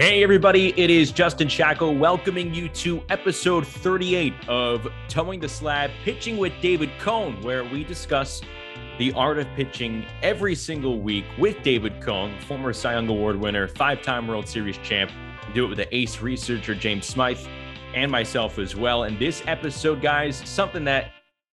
Hey, everybody, it is Justin Shackil welcoming you to episode 38 of Toeing the Slab Pitching with David Cone, where we discuss the art of pitching every single week with David Cone, former Cy Young Award winner, five time World Series champ. We do it with the ace researcher, James Smythe, and myself as well. And this episode, guys, something that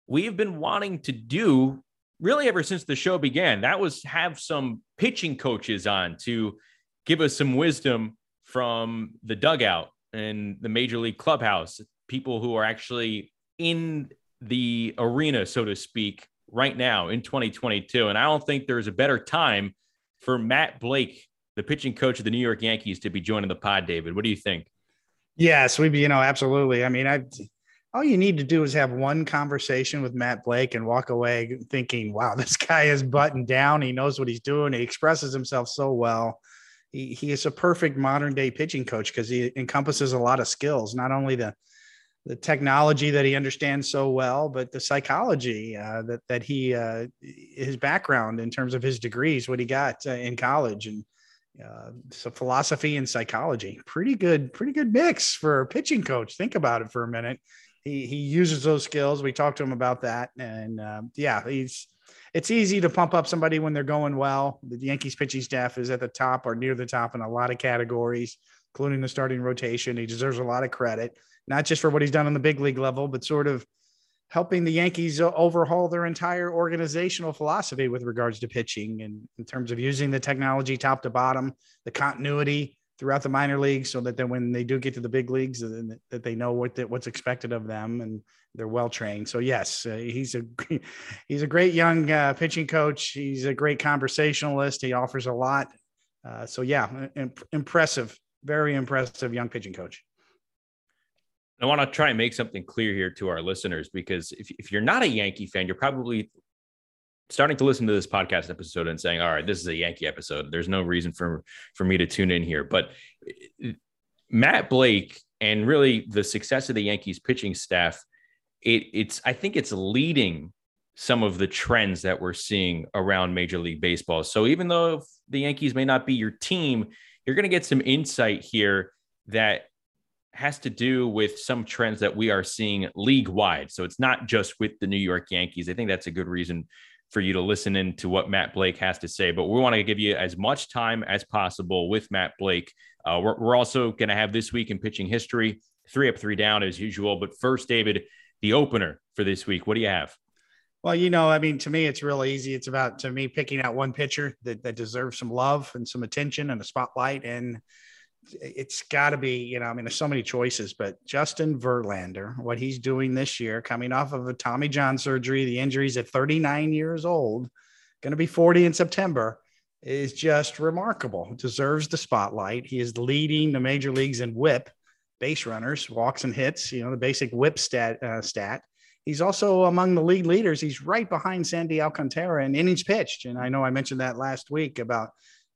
we've been wanting to do really ever since the show began. That was have some pitching coaches on to give us some wisdom from the dugout and the major league clubhouse, people who are actually in the arena, so to speak, right now in 2022. And I don't think there's a better time for Matt Blake, the pitching coach of the New York Yankees, to be joining the pod. David, what do you think? Yes, we, be you know, absolutely. I mean, I, all you need to do is have one conversation with Matt Blake and walk away thinking, wow, this guy is buttoned down. He knows what he's doing. He expresses himself so well he, he is a perfect modern day pitching coach because he encompasses a lot of skills, not only the the technology that he understands so well, but the psychology uh, that that he uh, his background in terms of his degrees, what he got uh, in college, and uh, so philosophy and psychology. Pretty good, pretty good mix for a pitching coach. Think about it for a minute. He he uses those skills. We talked to him about that, and um, yeah, he's it's easy to pump up somebody when they're going well. The Yankees pitching staff is at the top or near the top in a lot of categories, including the starting rotation. He deserves a lot of credit, not just for what he's done on the big league level, but sort of helping the Yankees overhaul their entire organizational philosophy with regards to pitching and in terms of using the technology top to bottom, the continuity throughout the minor leagues so that then when they do get to the big leagues that they know what the, what's expected of them and they're well trained. So yes, uh, he's a he's a great young uh, pitching coach. He's a great conversationalist. He offers a lot. Uh, so yeah, imp- impressive, very impressive young pitching coach. I want to try and make something clear here to our listeners because if, if you're not a Yankee fan, you're probably starting to listen to this podcast episode and saying, "All right, this is a Yankee episode. There's no reason for for me to tune in here." But uh, Matt Blake and really the success of the Yankees pitching staff it, it's I think it's leading some of the trends that we're seeing around Major League Baseball. So even though the Yankees may not be your team, you're going to get some insight here that has to do with some trends that we are seeing league wide. So it's not just with the New York Yankees. I think that's a good reason for you to listen in to what Matt Blake has to say. But we want to give you as much time as possible with Matt Blake. Uh, we're, we're also going to have this week in pitching history, three up, three down as usual. But first, David, the opener for this week. What do you have? Well, you know, I mean, to me, it's really easy. It's about to me picking out one pitcher that, that deserves some love and some attention and a spotlight. And it's got to be, you know, I mean, there's so many choices, but Justin Verlander, what he's doing this year, coming off of a Tommy John surgery, the injuries at 39 years old, going to be 40 in September, is just remarkable. Deserves the spotlight. He is leading the major leagues in WHIP base runners, walks and hits, you know, the basic whip stat uh, stat. He's also among the league leaders. He's right behind Sandy Alcantara in innings pitched. And I know I mentioned that last week about,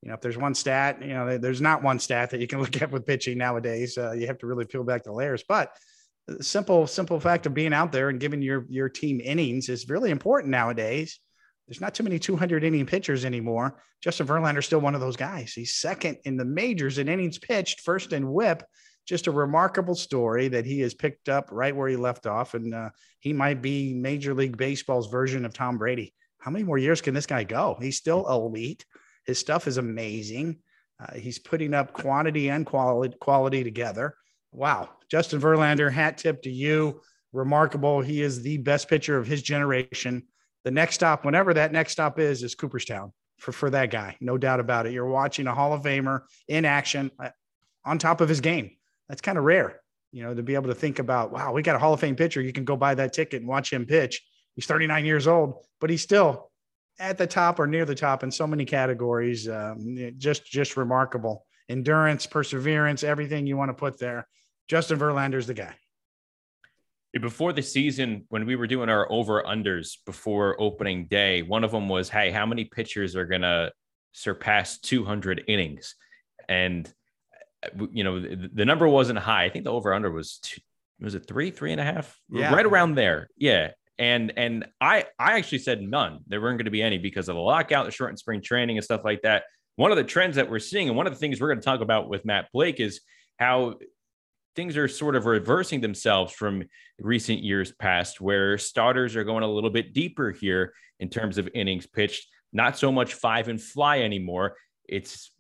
you know, if there's one stat, you know, there's not one stat that you can look at with pitching nowadays. Uh, you have to really peel back the layers. But the simple, simple fact of being out there and giving your your team innings is really important nowadays. There's not too many 200 inning pitchers anymore. Justin Verlander's still one of those guys. He's second in the majors in innings pitched, first in WHIP just a remarkable story that he has picked up right where he left off. And uh, he might be Major League Baseball's version of Tom Brady. How many more years can this guy go? He's still elite. His stuff is amazing. Uh, he's putting up quantity and quality, quality together. Wow. Justin Verlander, hat tip to you. Remarkable. He is the best pitcher of his generation. The next stop, whenever that next stop is, is Cooperstown for, for that guy. No doubt about it. You're watching a Hall of Famer in action uh, on top of his game that's kind of rare, you know, to be able to think about, wow, we got a Hall of Fame pitcher. You can go buy that ticket and watch him pitch. He's 39 years old, but he's still at the top or near the top in so many categories. Um, just, just remarkable endurance, perseverance, everything you want to put there. Justin Verlander's the guy. Before the season, when we were doing our over unders before opening day, one of them was, Hey, how many pitchers are going to surpass 200 innings? And you know, the, the number wasn't high. I think the over under was two, was it three, three and a half, yeah. right around there. Yeah. And and I I actually said none. There weren't going to be any because of the lockout, the shortened spring training, and stuff like that. one of the trends that we're seeing, and one of the things we're going to talk about with Matt Blake is how things are sort of reversing themselves from recent years past, where starters are going a little bit deeper here in terms of innings pitched, not so much five and fly anymore. It's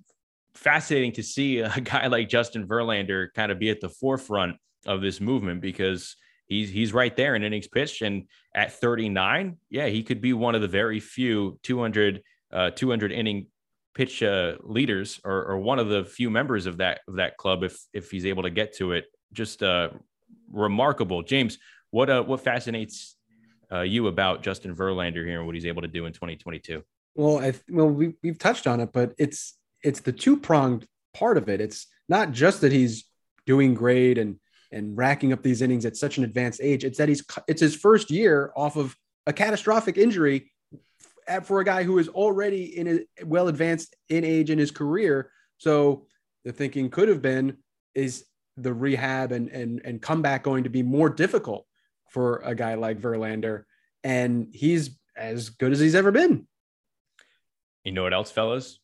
fascinating to see a guy like Justin Verlander kind of be at the forefront of this movement because he's he's right there in innings pitched and at 39 yeah he could be one of the very few 200 uh, 200 inning pitch uh, leaders or, or, one of the few members of that of that club if if he's able to get to it. Just uh, remarkable, James. What uh, what fascinates uh, you about Justin Verlander here and what he's able to do in 2022? Well, I well we we've touched on it, but it's it's the two pronged part of it. It's not just that he's doing great and and racking up these innings at such an advanced age. It's that he's it's his first year off of a catastrophic injury for a guy who is already in a well advanced in age in his career. So the thinking could have been is the rehab and and and comeback going to be more difficult for a guy like Verlander, and he's as good as he's ever been. You know what else, fellas?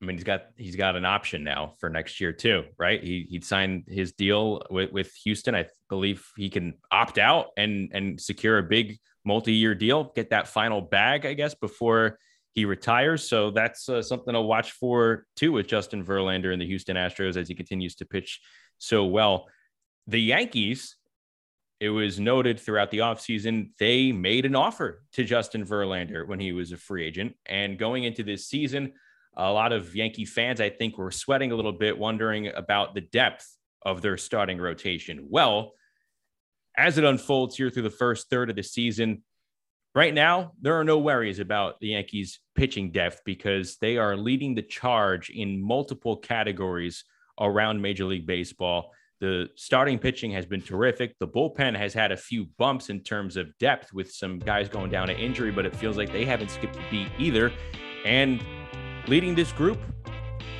I mean, he's got he's got an option now for next year too, right? He he'd signed his deal with, with Houston. I believe he can opt out and and secure a big multi-year deal, get that final bag, I guess, before he retires. So that's uh, something to watch for too with Justin Verlander and the Houston Astros as he continues to pitch so well. The Yankees, it was noted throughout the offseason, they made an offer to Justin Verlander when he was a free agent. And going into this season, a lot of Yankee fans, I think, were sweating a little bit, wondering about the depth of their starting rotation. Well, as it unfolds here through the first third of the season, right now, there are no worries about the Yankees' pitching depth because they are leading the charge in multiple categories around Major League Baseball. The starting pitching has been terrific. The bullpen has had a few bumps in terms of depth with some guys going down to injury, but it feels like they haven't skipped a beat either. And leading this group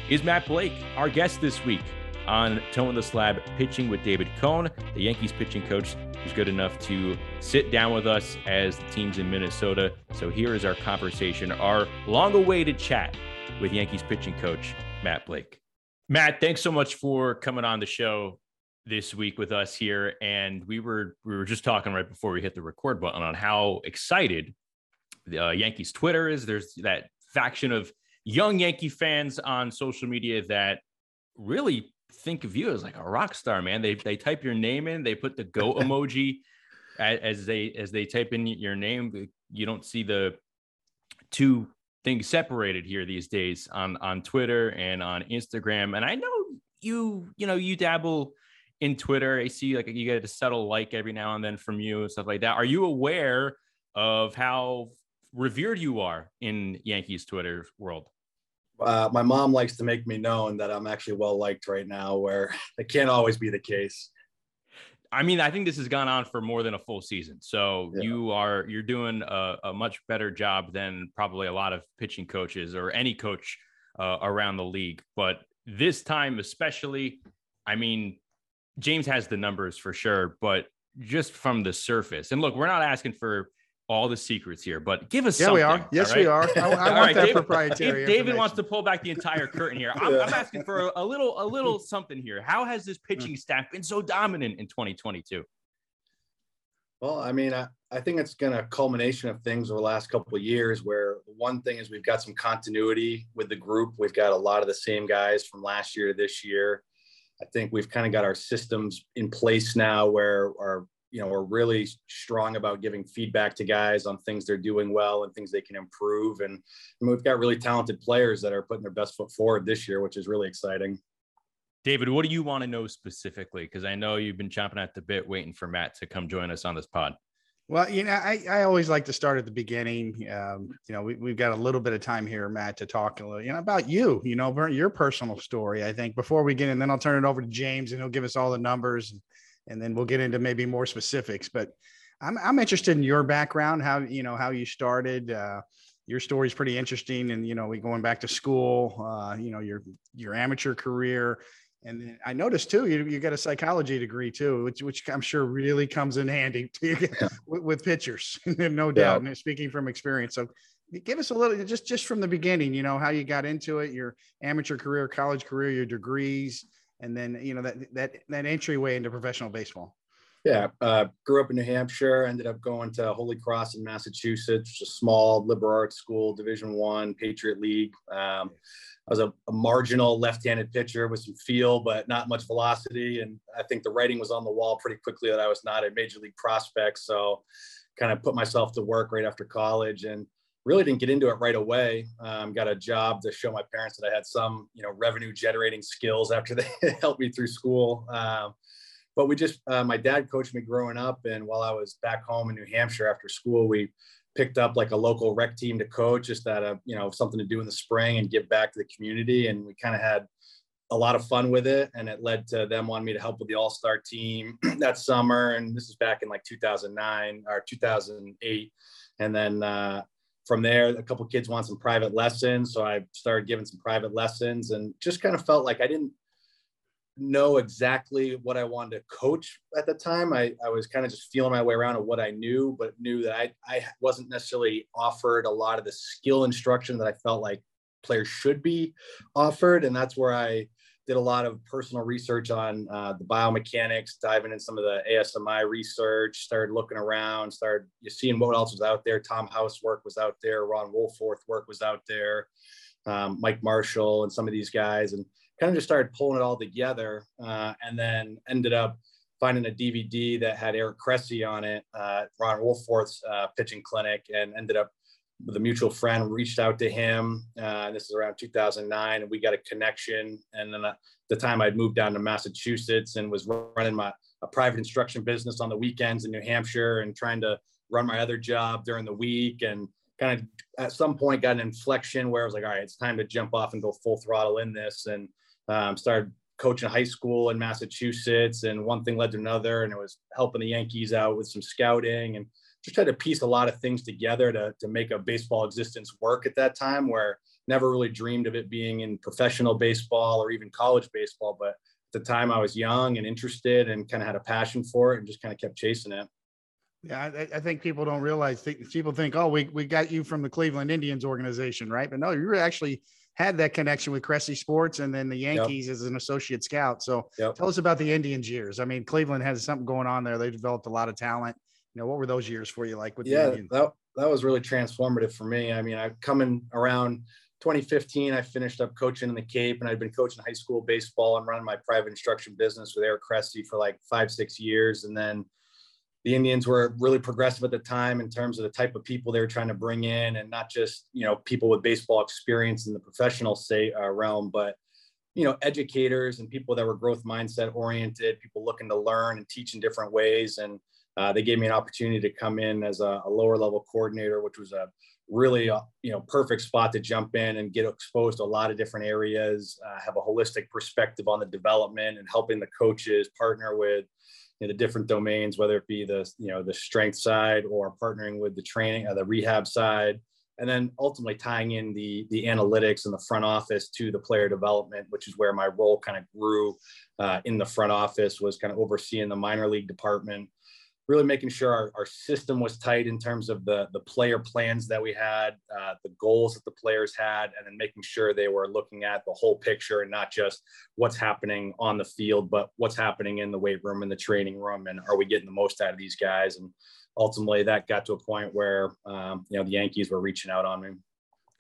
is Matt Blake, our guest this week on Toeing the Slab Pitching with David Cone, the Yankees pitching coach who's good enough to sit down with us as the team's in Minnesota. So here is our conversation, our long awaited chat with Yankees pitching coach Matt Blake. Matt, thanks so much for coming on the show this week with us here. And we were we were just talking right before we hit the record button on how excited the uh, Yankees Twitter is. There's that faction of young Yankee fans on social media that really think of you as like a rock star, man. They they type your name in, they put the go emoji as they as they type in your name. You don't see the two things separated here these days on on Twitter and on Instagram. And I know you you know you dabble in Twitter. I see like you get a subtle like every now and then from you and stuff like that. Are you aware of how revered you are in Yankees Twitter world? uh, my mom likes to make me known that I'm actually well liked right now, where it can't always be the case. I mean, I think this has gone on for more than a full season. So yeah. you are you're doing a, a, much better job than probably a lot of pitching coaches or any coach uh, around the league. But this time, especially, I mean, James has the numbers for sure, but just from the surface. And look, we're not asking for all the secrets here, but give us. Yeah, we are. Yes, right? we are. I, I want right, that David, proprietary. If David wants to pull back the entire curtain here, I'm, yeah. I'm asking for a, a, little, a little something here. How has this pitching mm. staff been so dominant in 2022? Well, I mean, I, I think it's going to culmination of things over the last couple of years. Where one thing is we've got some continuity with the group. We've got a lot of the same guys from last year to this year. I think we've kind of got our systems in place now where our you know, are really strong about giving feedback to guys on things they're doing well and things they can improve. And, and we've got really talented players that are putting their best foot forward this year, which is really exciting. David, what do you want to know specifically? Because I know you've been chomping at the bit waiting for Matt to come join us on this pod. Well, you know, I, I always like to start at the beginning. Um, you know, we, we've got a little bit of time here, Matt, to talk a little, you know, about you, you know, your personal story, I think, before we get in. Then I'll turn it over to James and he'll give us all the numbers and and then we'll get into maybe more specifics. But I'm I'm interested in your background, how you know how you started. Uh, your story is pretty interesting, and you know, we going back to school. Uh, you know, your your amateur career, and then I noticed too, you you got a psychology degree too, which which I'm sure really comes in handy to, with, with pitchers, no doubt. Yeah. And speaking from experience, so give us a little just just from the beginning you know how you got into it your amateur career college career your degrees and then you know that that that entryway into professional baseball. Yeah uh, grew up in new hampshire ended up going to holy cross in massachusetts a small liberal arts school division one patriot league. Um, i was a, a, marginal left-handed pitcher with some feel but not much velocity and i think the writing was on the wall pretty quickly that i was not a major league prospect so kind of put myself to work right after college and really didn't get into it right away. Um, got a job to show my parents that I had some, you know, revenue generating skills after they helped me through school. Um, but we just, uh, my dad coached me growing up. And while I was back home in New Hampshire after school, we picked up like a local rec team to coach just that, uh, you know, something to do in the spring and give back to the community. And we kind of had a lot of fun with it. And it led to them wanting me to help with the all-star team that summer. And this is back in like 2009 or 2008. And then, uh, from there, a couple kids want some private lessons. So I started giving some private lessons and just kind of felt like I didn't know exactly what I wanted to coach at the time. I, I was kind of just feeling my way around of what I knew, but knew that I, I wasn't necessarily offered a lot of the skill instruction that I felt like players should be offered. And that's where I did a lot of personal research on uh, the biomechanics, diving in some of the ASMI research, started looking around, started seeing what else was out there. Tom House work was out there, Ron Wolforth work was out there, um, Mike Marshall, and some of these guys, and kind of just started pulling it all together. Uh, and then ended up finding a DVD that had Eric Cressey on it, uh, Ron Wolforth's uh, pitching clinic, and ended up a mutual friend reached out to him. Uh, this is around 2009, and we got a connection. And then at the time, I'd moved down to Massachusetts and was running my a private instruction business on the weekends in New Hampshire and trying to run my other job during the week. And kind of at some point got an inflection where I was like, all right, it's time to jump off and go full throttle in this. And um, started coaching high school in Massachusetts, and one thing led to another, and it was helping the Yankees out with some scouting and just tried to piece a lot of things together to, to make a baseball existence work at that time where never really dreamed of it being in professional baseball or even college baseball. But at the time I was young and interested and kind of had a passion for it and just kind of kept chasing it. Yeah, I, I, think people don't realize. People think, "Oh, we we got you from the Cleveland Indians organization, right?" But no, you actually had that connection with Cressey Sports, and then the Yankees yep. as an associate scout. So, yep. tell us about the Indians years. I mean, Cleveland has something going on there. They developed a lot of talent you know, what were those years for you like with yeah, that, that was really transformative for me. I mean, I coming around 2015, I finished up coaching in the Cape and I'd been coaching high school baseball and running my private instruction business with Eric Cressey for like five, six years. And then the Indians were really progressive at the time in terms of the type of people they were trying to bring in and not just, you know, people with baseball experience in the professional say uh, realm, but you know educators and people that were growth mindset oriented people looking to learn and teach in different ways and uh, they gave me an opportunity to come in as a, a lower level coordinator, which was a really uh, you know perfect spot to jump in and get exposed to a lot of different areas, uh, have a holistic perspective on the development and helping the coaches partner with you know, the different domains, whether it be the you know the strength side or partnering with the training, uh, the rehab side, and then ultimately tying in the the analytics and the front office to the player development, which is where my role kind of grew uh, in the front office, was kind of overseeing the minor league department really making sure our, our system was tight in terms of the, the player plans that we had, uh, the goals that the players had, and then making sure they were looking at the whole picture and not just what's happening on the field, but what's happening in the weight room and the training room. And are we getting the most out of these guys? And ultimately, that got to a point where, um, you know, the Yankees were reaching out on me.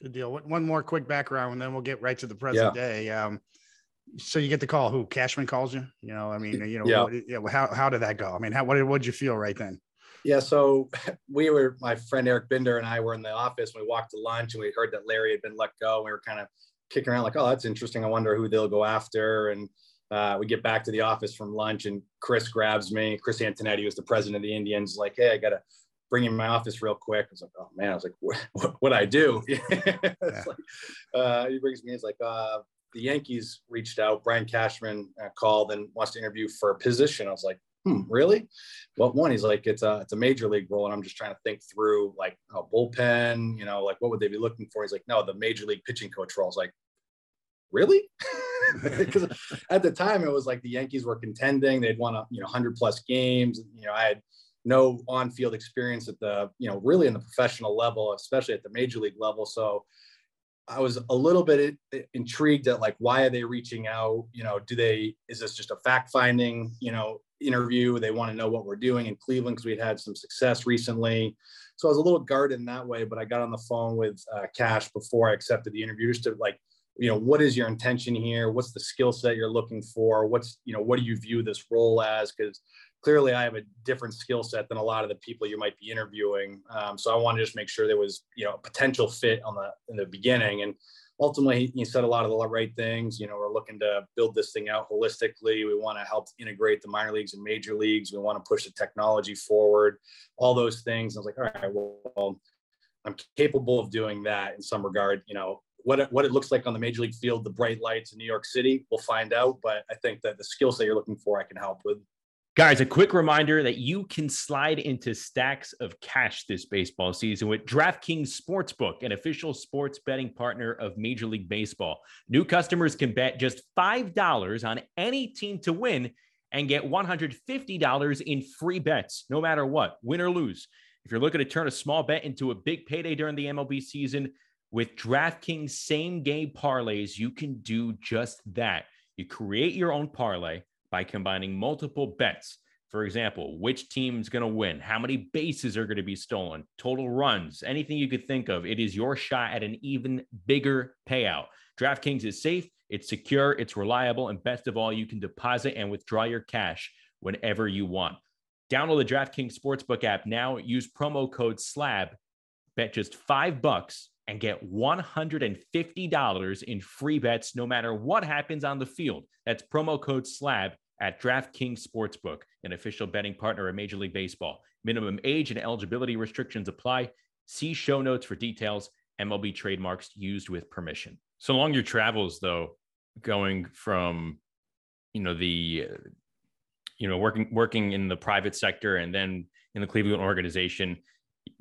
Good deal. One more quick background, and then we'll get right to the present yeah. day. Um, so you get the call. Who Cashman calls you? You know, I mean, you know, yeah. What, yeah how how did that go? I mean, how what did what did you feel right then? Yeah, so we were my friend Eric Binder and I were in the office. We walked to lunch and we heard that Larry had been let go. We were kind of kicking around like, oh, that's interesting. I wonder who they'll go after. And uh, we get back to the office from lunch and Chris grabs me. Chris Antonetti was the president of the Indians. Like, hey, I gotta bring him in my office real quick. I was like, oh man, I was like, what, what, what I do? yeah. like, uh, he brings me. He's like, uh, the Yankees reached out. Brian Cashman uh, called and wants to interview for a position. I was like, hmm, really? What one, he's like, it's a it's a major league role, and I'm just trying to think through like a bullpen. You know, like what would they be looking for? He's like, no, the major league pitching coach role. I was like, really? Because at the time it was like the Yankees were contending. They'd won a you know hundred plus games. You know, I had no on-field experience at the you know really in the professional level, especially at the major league level. So I was a little bit intrigued at like why are they reaching out? You know, do they is this just a fact finding you know interview? They want to know what we're doing in Cleveland because we'd had some success recently. So I was a little guarded in that way, but I got on the phone with uh, Cash before I accepted the interview just to like, you know, what is your intention here? What's the skill set you're looking for? What's, you know, what do you view this role as? Because clearly I have a different skill set than a lot of the people you might be interviewing. Um, so I want to just make sure there was, you know, a potential fit on the in the beginning. And ultimately he said a lot of the right things. You know, we're looking to build this thing out holistically. We want to help integrate the minor leagues and major leagues. We want to push the technology forward, all those things. I was like, all right, well, I'm capable of doing that in some regard. You know, what it, what it looks like on the major league field, the bright lights in New York City, we'll find out. But I think that the skill set you're looking for, I can help with. Guys, a quick reminder that you can slide into stacks of cash this baseball season with DraftKings Sportsbook, an official sports betting partner of Major League Baseball. New customers can bet just $5 on any team to win and get $150 in free bets, no matter what, win or lose. If you're looking to turn a small bet into a big payday during the MLB season, with DraftKings same game parlays, you can do just that. You create your own parlay by combining multiple bets. For example, which team's going to win, how many bases are going to be stolen, total runs, anything you could think of. It is your shot at an even bigger payout. DraftKings is safe, it's secure, it's reliable, and best of all, you can deposit and withdraw your cash whenever you want. Download the DraftKings Sportsbook app now. Use promo code SLAB. Bet just five bucks and get $150 in free bets no matter what happens on the field. That's promo code SLAB at DraftKings Sportsbook, an official betting partner of Major League Baseball. Minimum age and eligibility restrictions apply. See show notes for details. MLB trademarks used with permission. So along your travels, though, going from you know the you know working working in the private sector and then in the Cleveland organization,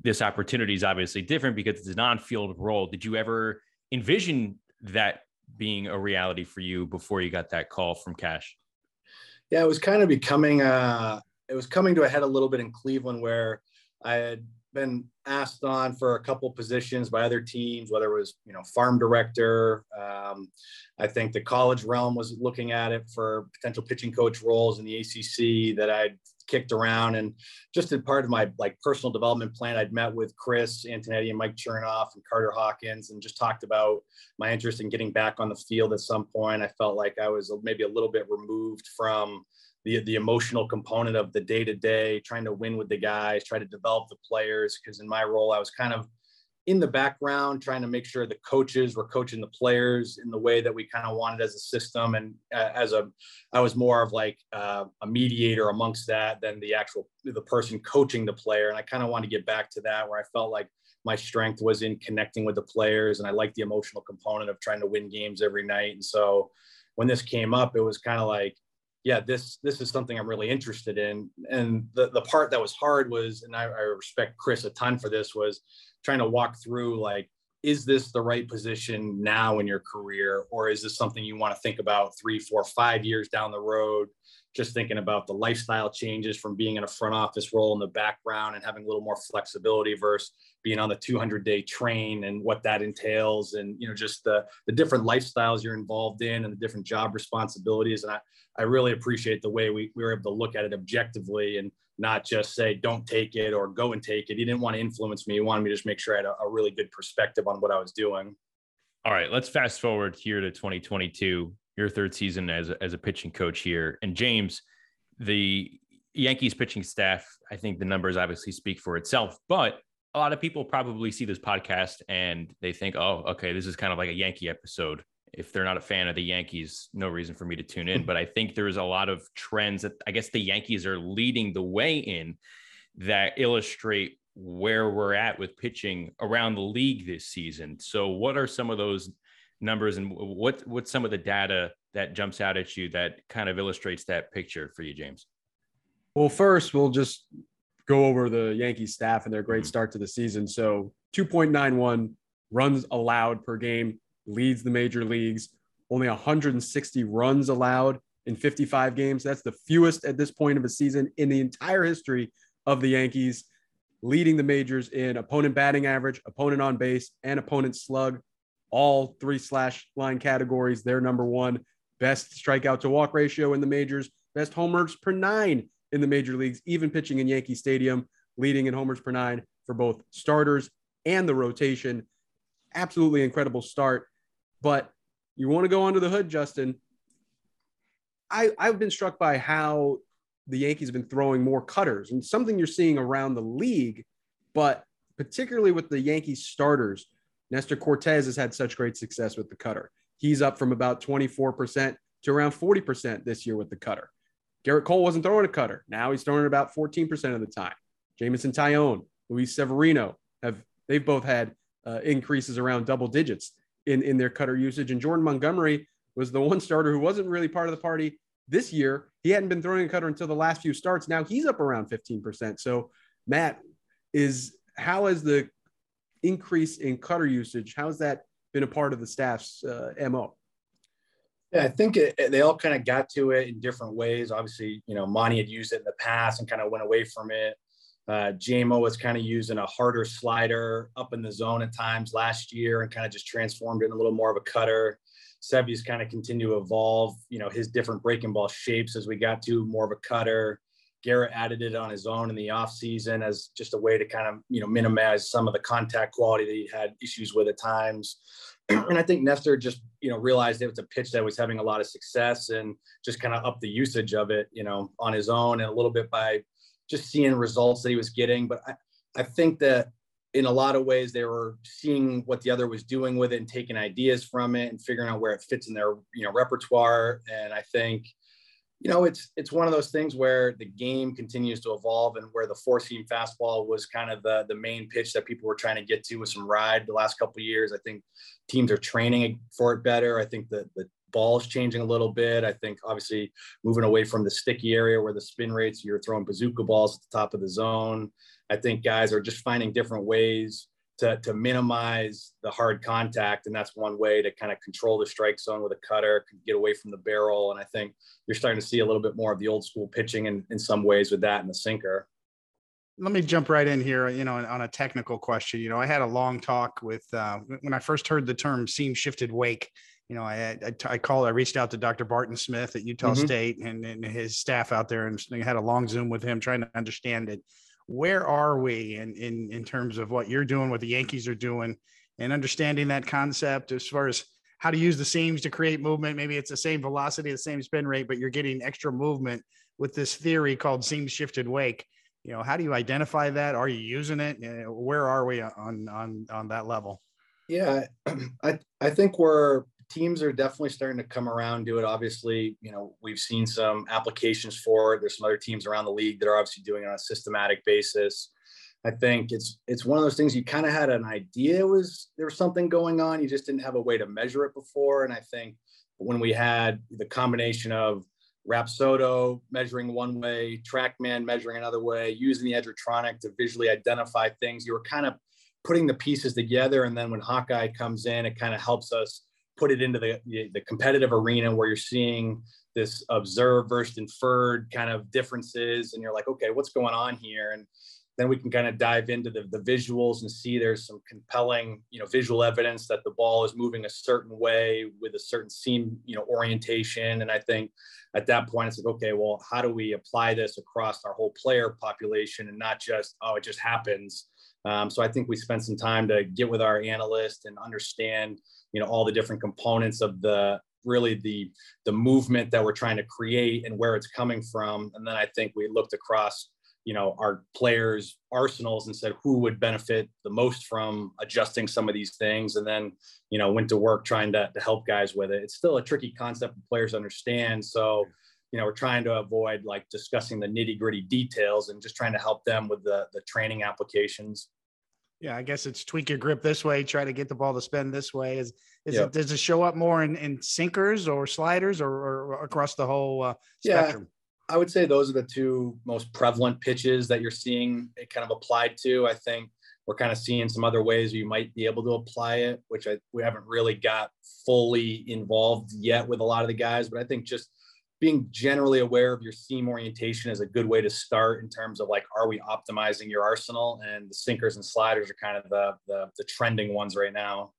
this opportunity is obviously different because it's an on-field role. Did you ever envision that being a reality for you before you got that call from Cash? Yeah, it was kind of becoming uh it was coming to a head a little bit in Cleveland where I had been asked on for a couple positions by other teams, whether it was you know farm director. Um, I think the college realm was looking at it for potential pitching coach roles in the ACC that I'd kicked around, and just as part of my like personal development plan, I'd met with Chris Antonetti and Mike Chernoff and Carter Hawkins, and just talked about my interest in getting back on the field at some point. I felt like I was maybe a little bit removed from the the emotional component of the day to day, trying to win with the guys, try to develop the players. Because in my role, I was kind of in the background, trying to make sure the coaches were coaching the players in the way that we kind of wanted as a system. And uh, as a, I was more of like uh, a mediator amongst that than the actual the person coaching the player. And I kind of wanted to get back to that where I felt like my strength was in connecting with the players, and I liked the emotional component of trying to win games every night. And so when this came up, it was kind of like yeah, this this is something I'm really interested in. And the the part that was hard was, and I, I respect Chris a ton for this, was trying to walk through like, is this the right position now in your career, or is this something you want to think about three, four, five years down the road? Just thinking about the lifestyle changes from being in a front office role in the background and having a little more flexibility versus being on the 200 day train and what that entails and you know just the the different lifestyles you're involved in and the different job responsibilities. And i i really appreciate the way we, we were able to look at it objectively and not just say don't take it or go and take it. He didn't want to influence me. He wanted me to just make sure i had a, a really good perspective on what i was doing. All right let's fast forward here to 2022 your third season as a, as a pitching coach here and james the yankees pitching staff i think the numbers obviously speak for itself but a lot of people probably see this podcast and they think, oh, okay, this is kind of like a Yankee episode. If they're not a fan of the Yankees, no reason for me to tune in. Hmm. but I think there's a lot of trends that I guess the Yankees are leading the way in that illustrate where we're at with pitching around the league this season. So, what are some of those numbers and what what's some of the data that jumps out at you that kind of illustrates that picture for you, James? Well, first, we'll just go over the Yankees staff and their great mm-hmm. start to the season. So 2.91 runs allowed per game leads the major leagues. Only 160 runs allowed in 55 games. That's the fewest at this point of a season in the entire history of the Yankees, leading the majors in opponent batting average, opponent on base, and opponent slug. All three slash line categories. They're number one. Best strikeout to walk ratio in the majors, best homers per nine in the major leagues, even pitching in Yankee Stadium, leading in homers per nine for both starters and the rotation. Absolutely incredible start. But you want to go under the hood, Justin. I, I've been struck by how the Yankees have been throwing more cutters and something you're seeing around the league, but particularly with the Yankees starters, Nestor Cortes has had such great success with the cutter. He's up from about 24% to around 40% this year with the cutter. Gerrit Cole wasn't throwing a cutter. Now he's throwing it about 14% of the time. Jameson Taillon, Luis Severino have they've both had uh, increases around double digits in, in their cutter usage. And Jordan Montgomery was the one starter who wasn't really part of the party this year. He hadn't been throwing a cutter until the last few starts. Now he's up around 15%. So, Matt, is how has the increase in cutter usage, how's that been a part of the staff's uh, MO? Yeah, I think it, they all kind of got to it in different ways. Obviously, you know, Monty had used it in the past and kind of went away from it. Uh, JMO was kind of using a harder slider up in the zone at times last year and kind of just transformed it in a little more of a cutter. Sevy's kind of continued to evolve, you know, his different breaking ball shapes as we got to more of a cutter. Gerrit added it on his own in the offseason as just a way to kind of, you know, minimize some of the contact quality that he had issues with at times. and I think Nestor just, you know, realized it was a pitch that was having a lot of success and just kind of up the usage of it, you know, on his own and a little bit by just seeing results that he was getting. But I, I think that in a lot of ways they were seeing what the other was doing with it and taking ideas from it and figuring out where it fits in their you know repertoire and i think you know it's it's one of those things where the game continues to evolve and where the four seam fastball was kind of the the main pitch that people were trying to get to with some ride the last couple years. I think teams are training for it better. I think that the ball's changing a little bit. I think obviously moving away from the sticky area where the spin rates you're throwing bazooka balls at the top of the zone. I think guys are just finding different ways to, to minimize the hard contact. And that's one way to kind of control the strike zone with a cutter, get away from the barrel. And I think you're starting to see a little bit more of the old school pitching in, in some ways with that and the sinker. Let me jump right in here, you know, on a technical question. You know, I had a long talk with, uh, when I first heard the term seam shifted wake, you know, I, I, I called, I reached out to Dr. Barton Smith at Utah mm-hmm. State and, and his staff out there and had a long Zoom with him trying to understand it where are we in, in in terms of what you're doing what the yankees are doing and understanding that concept as far as how to use the seams to create movement. Maybe it's the same velocity the same spin rate but you're getting extra movement with this theory called seam shifted wake. You know how do you identify that? Are you using it? Uh, where are we on on on that level? Yeah i i think we're teams are definitely starting to come around do it. Obviously, you know, we've seen some applications for it. There's some other teams around the league that are obviously doing it on a systematic basis. I think it's it's one of those things you kind of had an idea was there was something going on. You just didn't have a way to measure it before. And I think when we had the combination of Rapsodo measuring one way, TrackMan measuring another way, using the Edgertronic to visually identify things, you were kind of putting the pieces together. And then when Hawkeye comes in, it kind of helps us put it into the, the competitive arena where you're seeing this observed versus inferred kind of differences and you're like okay what's going on here? And then we can kind of dive into the, the visuals and see there's some compelling you know visual evidence that the ball is moving a certain way with a certain seam you know orientation. And i think at that point it's like okay well how do we apply this across our whole player population and not just oh it just happens? Um, so i think we spent some time to get with our analyst and understand you know all the different components of the really the the movement that we're trying to create and where it's coming from. And then i think we looked across you know our players arsenals and said who would benefit the most from adjusting some of these things? And then you know went to work trying to, to help guys with it. It's still a tricky concept for players understand. So you know we're trying to avoid like discussing the nitty gritty details and just trying to help them with the the training applications yeah, I guess it's tweak your grip this way, try to get the ball to spin this way. Is is yep. it does it show up more in, in sinkers or sliders or, or across the whole uh, spectrum? Yeah, I would say those are the two most prevalent pitches that you're seeing it kind of applied to. I think we're kind of seeing some other ways you might be able to apply it, which I we haven't really got fully involved yet with a lot of the guys. But I think just being generally aware of your seam orientation is a good way to start in terms of like, are we optimizing your arsenal? And the sinkers and sliders are kind of the the, the trending ones right now.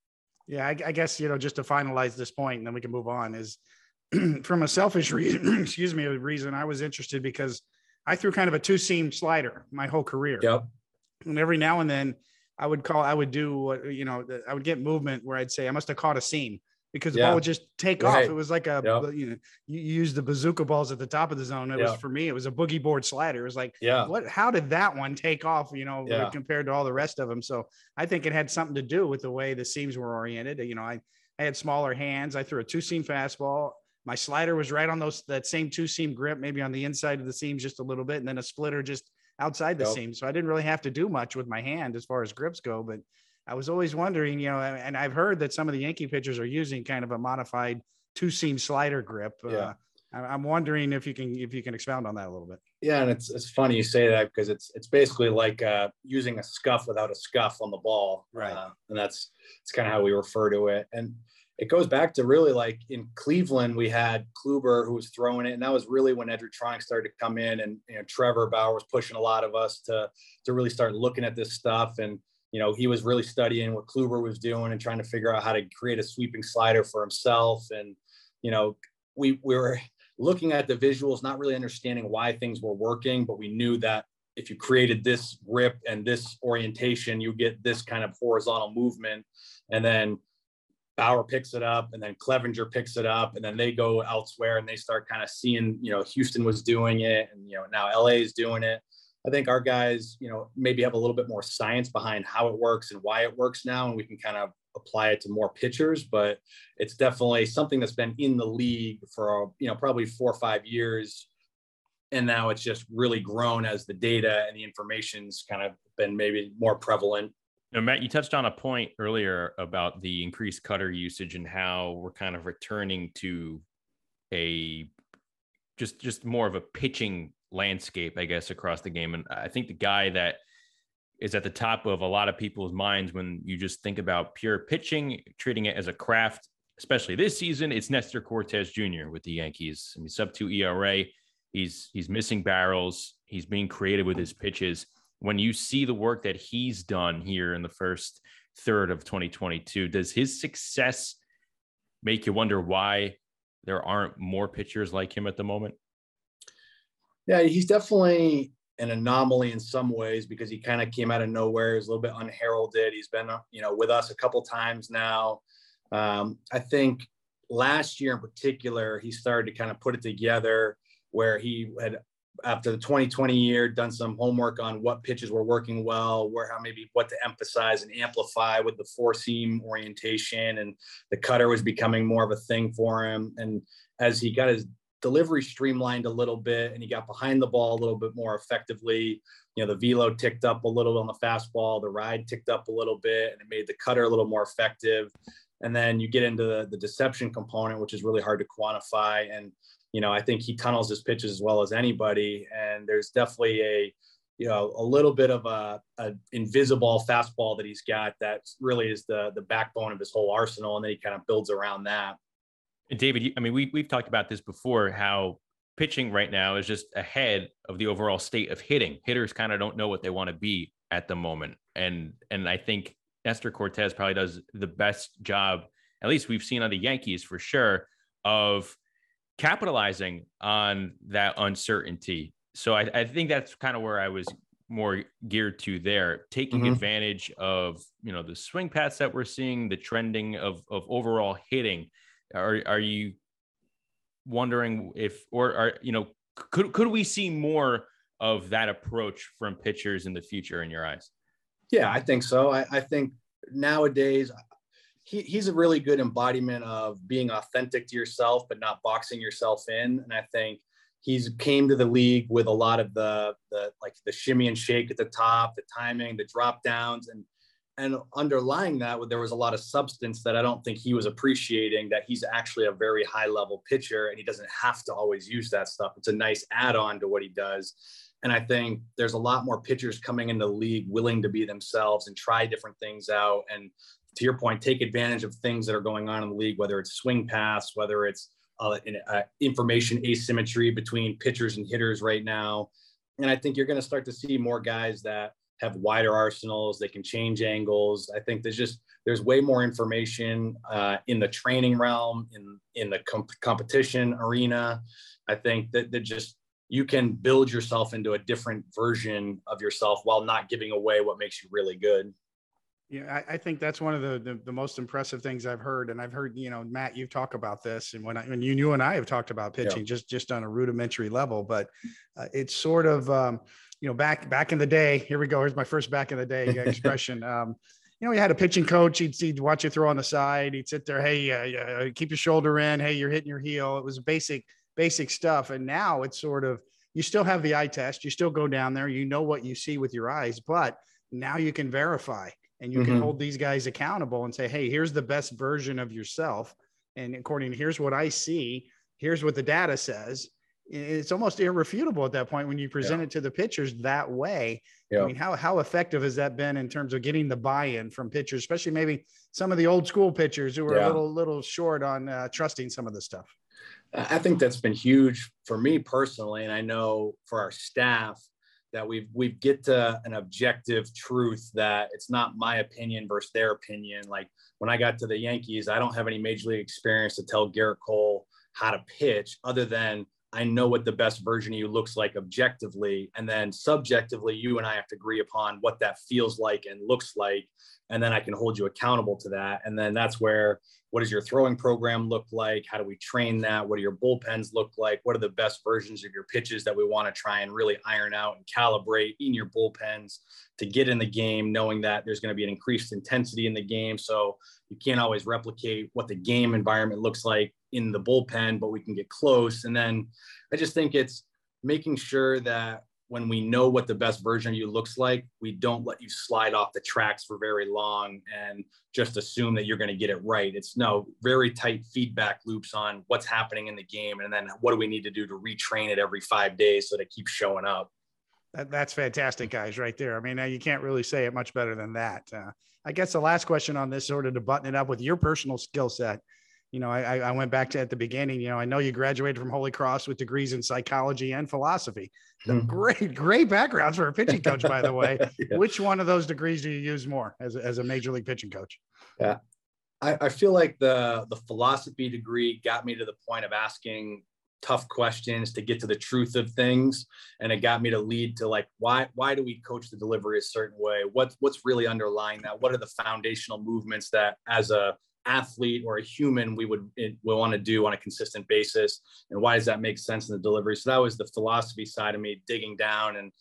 Yeah, I, I, guess you know just to finalize this point, and then we can move on. Is from a selfish reason, excuse me, a reason I was interested because I threw kind of a two seam slider my whole career. Yep. And every now and then I would call, I would do what, you know, I would get movement where I'd say, I must have caught a seam because the yeah. ball would just take right. off. It was like a, yep. you know, you use the bazooka balls at the top of the zone. It yep. was for me, it was a boogie board slider. It was like, yeah, what, how did that one take off, you know, yeah. compared to all the rest of them? So I think it had something to do with the way the seams were oriented. You know, I, I had smaller hands. I threw a two seam fastball my slider was right on those that same two seam grip, maybe on the inside of the seams just a little bit, and then a splitter just outside the yep. seam. So I didn't really have to do much with my hand as far as grips go. But I was always wondering, you know, and I've heard that some of the Yankee pitchers are using kind of a modified two seam slider grip. Yeah. Uh, I'm wondering if you can if you can expound on that a little bit. Yeah, and it's it's funny you say that because it's it's basically like uh, using a scuff without a scuff on the ball, right? Uh, and that's it's kind of how we refer to it. And it goes back to really like in Cleveland, we had Kluber who was throwing it, and that was really when Edgertronic started to come in, and you know Trevor Bauer was pushing a lot of us to to really start looking at this stuff, and you know he was really studying what Kluber was doing and trying to figure out how to create a sweeping slider for himself, and you know we we were looking at the visuals, not really understanding why things were working, but we knew that if you created this grip and this orientation, you get this kind of horizontal movement, and then Bauer picks it up and then Clevinger picks it up and then they go elsewhere and they start kind of seeing, you know, Houston was doing it and, you know, now LA is doing it. I think our guys, you know, maybe have a little bit more science behind how it works and why it works now. And we can kind of apply it to more pitchers, but it's definitely something that's been in the league for, you know, probably four or five years. And now it's just really grown as the data and the information's kind of been maybe more prevalent now, Matt, you touched on a point earlier about the increased cutter usage and how we're kind of returning to a just just more of a pitching landscape, I guess, across the game. And I think the guy that is at the top of a lot of people's minds when you just think about pure pitching, treating it as a craft, especially this season, it's Nestor Cortes Jr. with the Yankees. I mean, sub two ERA. He's he's missing barrels. He's being creative with his pitches when you see the work that he's done here in the first third of 2022, does his success make you wonder why there aren't more pitchers like him at the moment? Yeah, he's definitely an anomaly in some ways because he kind of came out of nowhere. He's a little bit unheralded. He's been, you know, with us a couple times now. Um, I think last year in particular, he started to kind of put it together where he had after the 2020 year, done some homework on what pitches were working well, where how maybe what to emphasize and amplify with the four seam orientation, and the cutter was becoming more of a thing for him. And as he got his delivery streamlined a little bit and he got behind the ball a little bit more effectively, you know, the velo ticked up a little on the fastball, the ride ticked up a little bit, and it made the cutter a little more effective. And then you get into the, the deception component, which is really hard to quantify. And you know, I think he tunnels his pitches as well as anybody. And there's definitely a, you know, a little bit of a, a invisible fastball that he's got that really is the the backbone of his whole arsenal, and then he kind of builds around that. And David, I mean, we we've talked about this before. How pitching right now is just ahead of the overall state of hitting. Hitters kind of don't know what they want to be at the moment, and and I think Nestor Cortes probably does the best job, at least we've seen on the Yankees for sure, of capitalizing on that uncertainty. So I, I think that's kind of where I was more geared to there, taking mm-hmm. advantage of you know the swing paths that we're seeing, the trending of of overall hitting. Are are you wondering if or are you know could could we see more of that approach from pitchers in the future in your eyes? Yeah, I think so. I, I think nowadays he, he's a really good embodiment of being authentic to yourself, but not boxing yourself in. And I think he's came to the league with a lot of the, the like the shimmy and shake at the top, the timing, the drop downs, and and underlying that, there was a lot of substance that I don't think he was appreciating. That he's actually a very high level pitcher, and he doesn't have to always use that stuff. It's a nice add on to what he does. And I think there's a lot more pitchers coming into the league willing to be themselves and try different things out. And to your point, take advantage of things that are going on in the league, whether it's swing pass, whether it's uh, uh, information asymmetry between pitchers and hitters right now. And I think you're going to start to see more guys that have wider arsenals. They can change angles. I think there's just there's way more information uh, in the training realm, in in the comp- competition arena. I think that that just you can build yourself into a different version of yourself while not giving away what makes you really good. Yeah, I, I think that's one of the, the, the most impressive things I've heard, and I've heard you know Matt, you've talked about this, and when I, when you, you and I have talked about pitching yeah. just just on a rudimentary level, but uh, it's sort of um, you know back back in the day. Here we go. Here's my first back in the day expression. um, you know, he had a pitching coach. He'd, he'd watch you throw on the side. He'd sit there. Hey, uh, uh, keep your shoulder in. Hey, you're hitting your heel. It was basic basic stuff, and now it's sort of you still have the eye test. You still go down there. You know what you see with your eyes, but now you can verify and you mm-hmm. can hold these guys accountable and say, hey, here's the best version of yourself. And according to here's what I see, here's what the data says. It's almost irrefutable at that point when you present yeah. it to the pitchers that way. Yeah. I mean, how, how effective has that been in terms of getting the buy-in from pitchers, especially maybe some of the old school pitchers who were yeah. a little little short on uh, trusting some of the stuff? I think that's been huge for me personally, and I know for our staff that we we get to an objective truth that it's not my opinion versus their opinion. Like when I got to the Yankees, I don't have any major league experience to tell Gerrit Cole how to pitch, other than I know what the best version of you looks like objectively, and then subjectively, you and I have to agree upon what that feels like and looks like, and then I can hold you accountable to that. And then that's where what does your throwing program look like? How do we train that? What do your bullpens look like? What are the best versions of your pitches that we want to try and really iron out and calibrate in your bullpens to get in the game, knowing that there's going to be an increased intensity in the game. So you can't always replicate what the game environment looks like in the bullpen, but we can get close. And then I just think it's making sure that when we know what the best version of you looks like, we don't let you slide off the tracks for very long and just assume that you're going to get it right. It's no very tight feedback loops on what's happening in the game. And then what do we need to do to retrain it every five days so that it keeps showing up? That, that's fantastic, guys, right there. I mean, you can't really say it much better than that. Uh, I guess the last question on this, sort of to button it up with your personal skill set, you know, I, I went back to at the beginning, you know, I know you graduated from Holy Cross with degrees in psychology and philosophy. Mm-hmm. Great, great backgrounds for a pitching coach, by the way. yeah. Which one of those degrees do you use more as a, as a major league pitching coach? Yeah. I, I feel like the the philosophy degree got me to the point of asking tough questions to get to the truth of things and it got me to lead to like why why do we coach the delivery a certain way what what's really underlying that what are the foundational movements that as a athlete or a human we would we want to do on a consistent basis and why does that make sense in the delivery so that was the philosophy side of me digging down and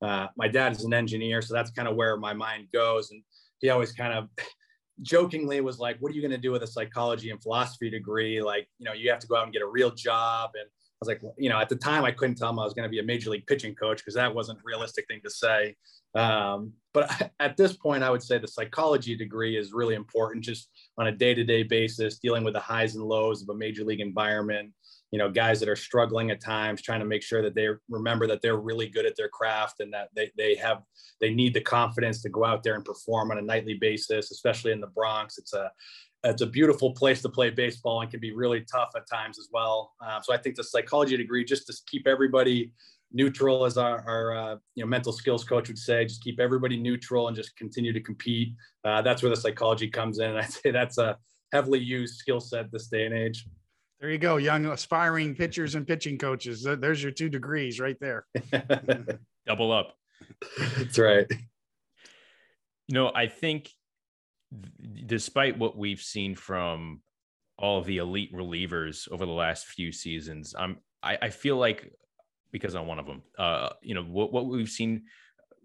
uh, my dad is an engineer so that's kind of where my mind goes and he always kind of jokingly was like what are you going to do with a psychology and philosophy degree like you know you have to go out and get a real job and I was like, you know, at the time I couldn't tell him I was going to be a major league pitching coach because that wasn't a realistic thing to say. Um, but at this point, I would say the psychology degree is really important just on a day to day basis, dealing with the highs and lows of a major league environment. You know, guys that are struggling at times, trying to make sure that they remember that they're really good at their craft and that they, they have, they need the confidence to go out there and perform on a nightly basis, especially in the Bronx. It's a, it's a beautiful place to play baseball and can be really tough at times as well. Uh, so I think the psychology degree, just to keep everybody neutral, as our, our uh, you know mental skills coach would say, just keep everybody neutral and just continue to compete. Uh, that's where the psychology comes in, and I'd say that's a heavily used skill set this day and age. There you go, young aspiring pitchers and pitching coaches. There's your two degrees right there. Double up. That's right. You know, I think despite what we've seen from all of the elite relievers over the last few seasons, I'm I, I feel like because I'm one of them, uh, you know, what, what we've seen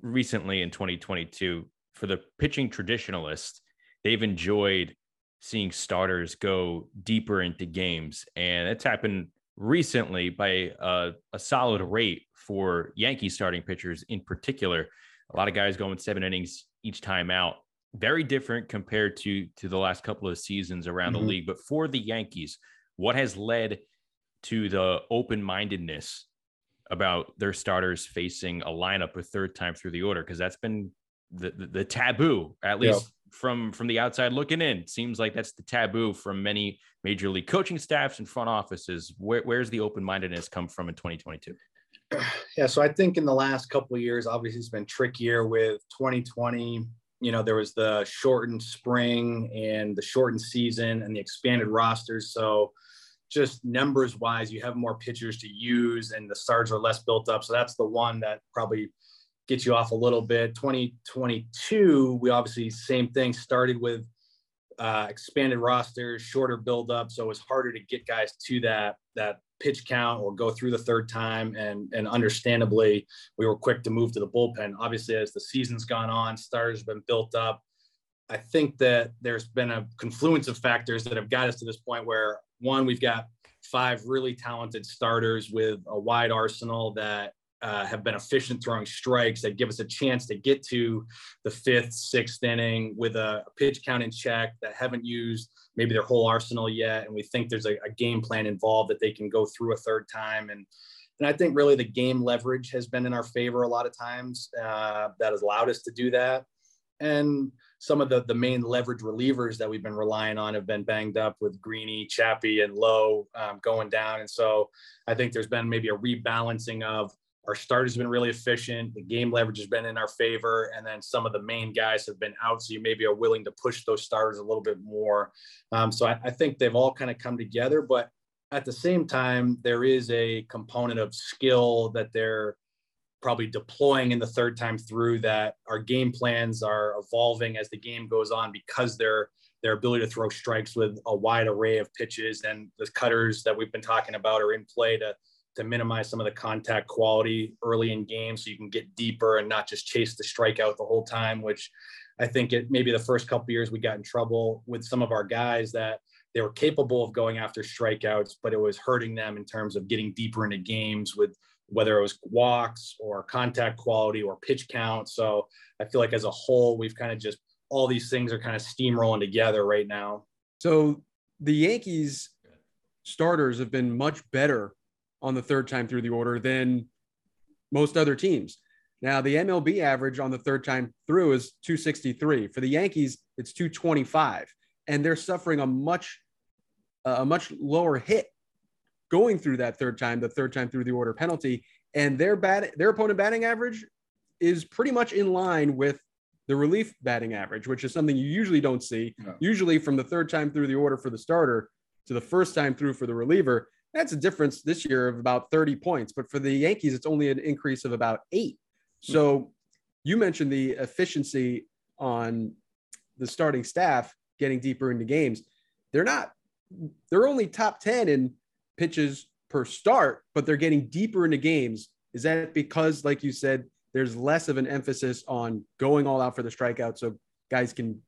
recently in 2022 for the pitching traditionalists, they've enjoyed seeing starters go deeper into games, and it's happened recently by a, a solid rate for Yankee starting pitchers in particular. A lot of guys going seven innings each time out very different compared to to the last couple of seasons around mm-hmm. the league. But for the Yankees, what has led to the open-mindedness about their starters facing a lineup a third time through the order? Because that's been the, the, the, taboo, at least from from the outside looking in, seems like that's the taboo from many major league coaching staffs and front offices. Where, where's the open mindedness come from in 2022? Yeah, so I think in the last couple of years, obviously it's been trickier with 2020. You know, there was the shortened spring and the shortened season and the expanded rosters. So just numbers wise, you have more pitchers to use and the stars are less built up. So that's the one that probably gets you off a little bit. 2022, we obviously same thing started with uh, expanded rosters, shorter build up, so it was harder to get guys to that that pitch count or go through the third time. And and understandably, we were quick to move to the bullpen. Obviously, as the season's gone on, starters have been built up. I think that there's been a confluence of factors that have got us to this point where one, we've got five really talented starters with a wide arsenal that uh, have been efficient throwing strikes that give us a chance to get to the fifth, sixth inning with a, pitch count in check that haven't used maybe their whole arsenal yet. And we think there's a, a game plan involved that they can go through a third time. And, and I think really the game leverage has been in our favor a lot of times uh, that has allowed us to do that. And some of the, the main leverage relievers that we've been relying on have been banged up with Greeny, Chappie, and Lowe um, going down. And so I think there's been maybe a rebalancing of our starters have been really efficient. The game leverage has been in our favor. And then some of the main guys have been out. So you maybe are willing to push those starters a little bit more. Um, so I, I think they've all kind of come together. But at the same time, there is a component of skill that they're probably deploying in the third time through that our game plans are evolving as the game goes on because their their ability to throw strikes with a wide array of pitches and the cutters that we've been talking about are in play to to minimize some of the contact quality early in games so you can get deeper and not just chase the strikeout the whole time which i think it maybe the first couple years we got in trouble with some of our guys that they were capable of going after strikeouts but it was hurting them in terms of getting deeper into games with whether it was walks or contact quality or pitch count so i feel like as a whole we've kind of just all these things are kind of steamrolling together right now so the yankees starters have been much better on the third time through the order than most other teams. Now, the MLB average on the third time through is 263. For the Yankees, it's 225, and they're suffering a much a much lower hit going through that third time, the third time through the order penalty, and their bat their opponent batting average is pretty much in line with the relief batting average, which is something you usually don't see. No. Usually, from the third time through the order for the starter to the first time through for the reliever, that's a difference this year of about 30 points. But for the Yankees, it's only an increase of about eight. Hmm. So you mentioned the efficiency on the starting staff getting deeper into games. They're not, they're only top 10 in pitches per start, but they're getting deeper into games. Is that because, like you said, there's less of an emphasis on going all out for the strikeout so guys can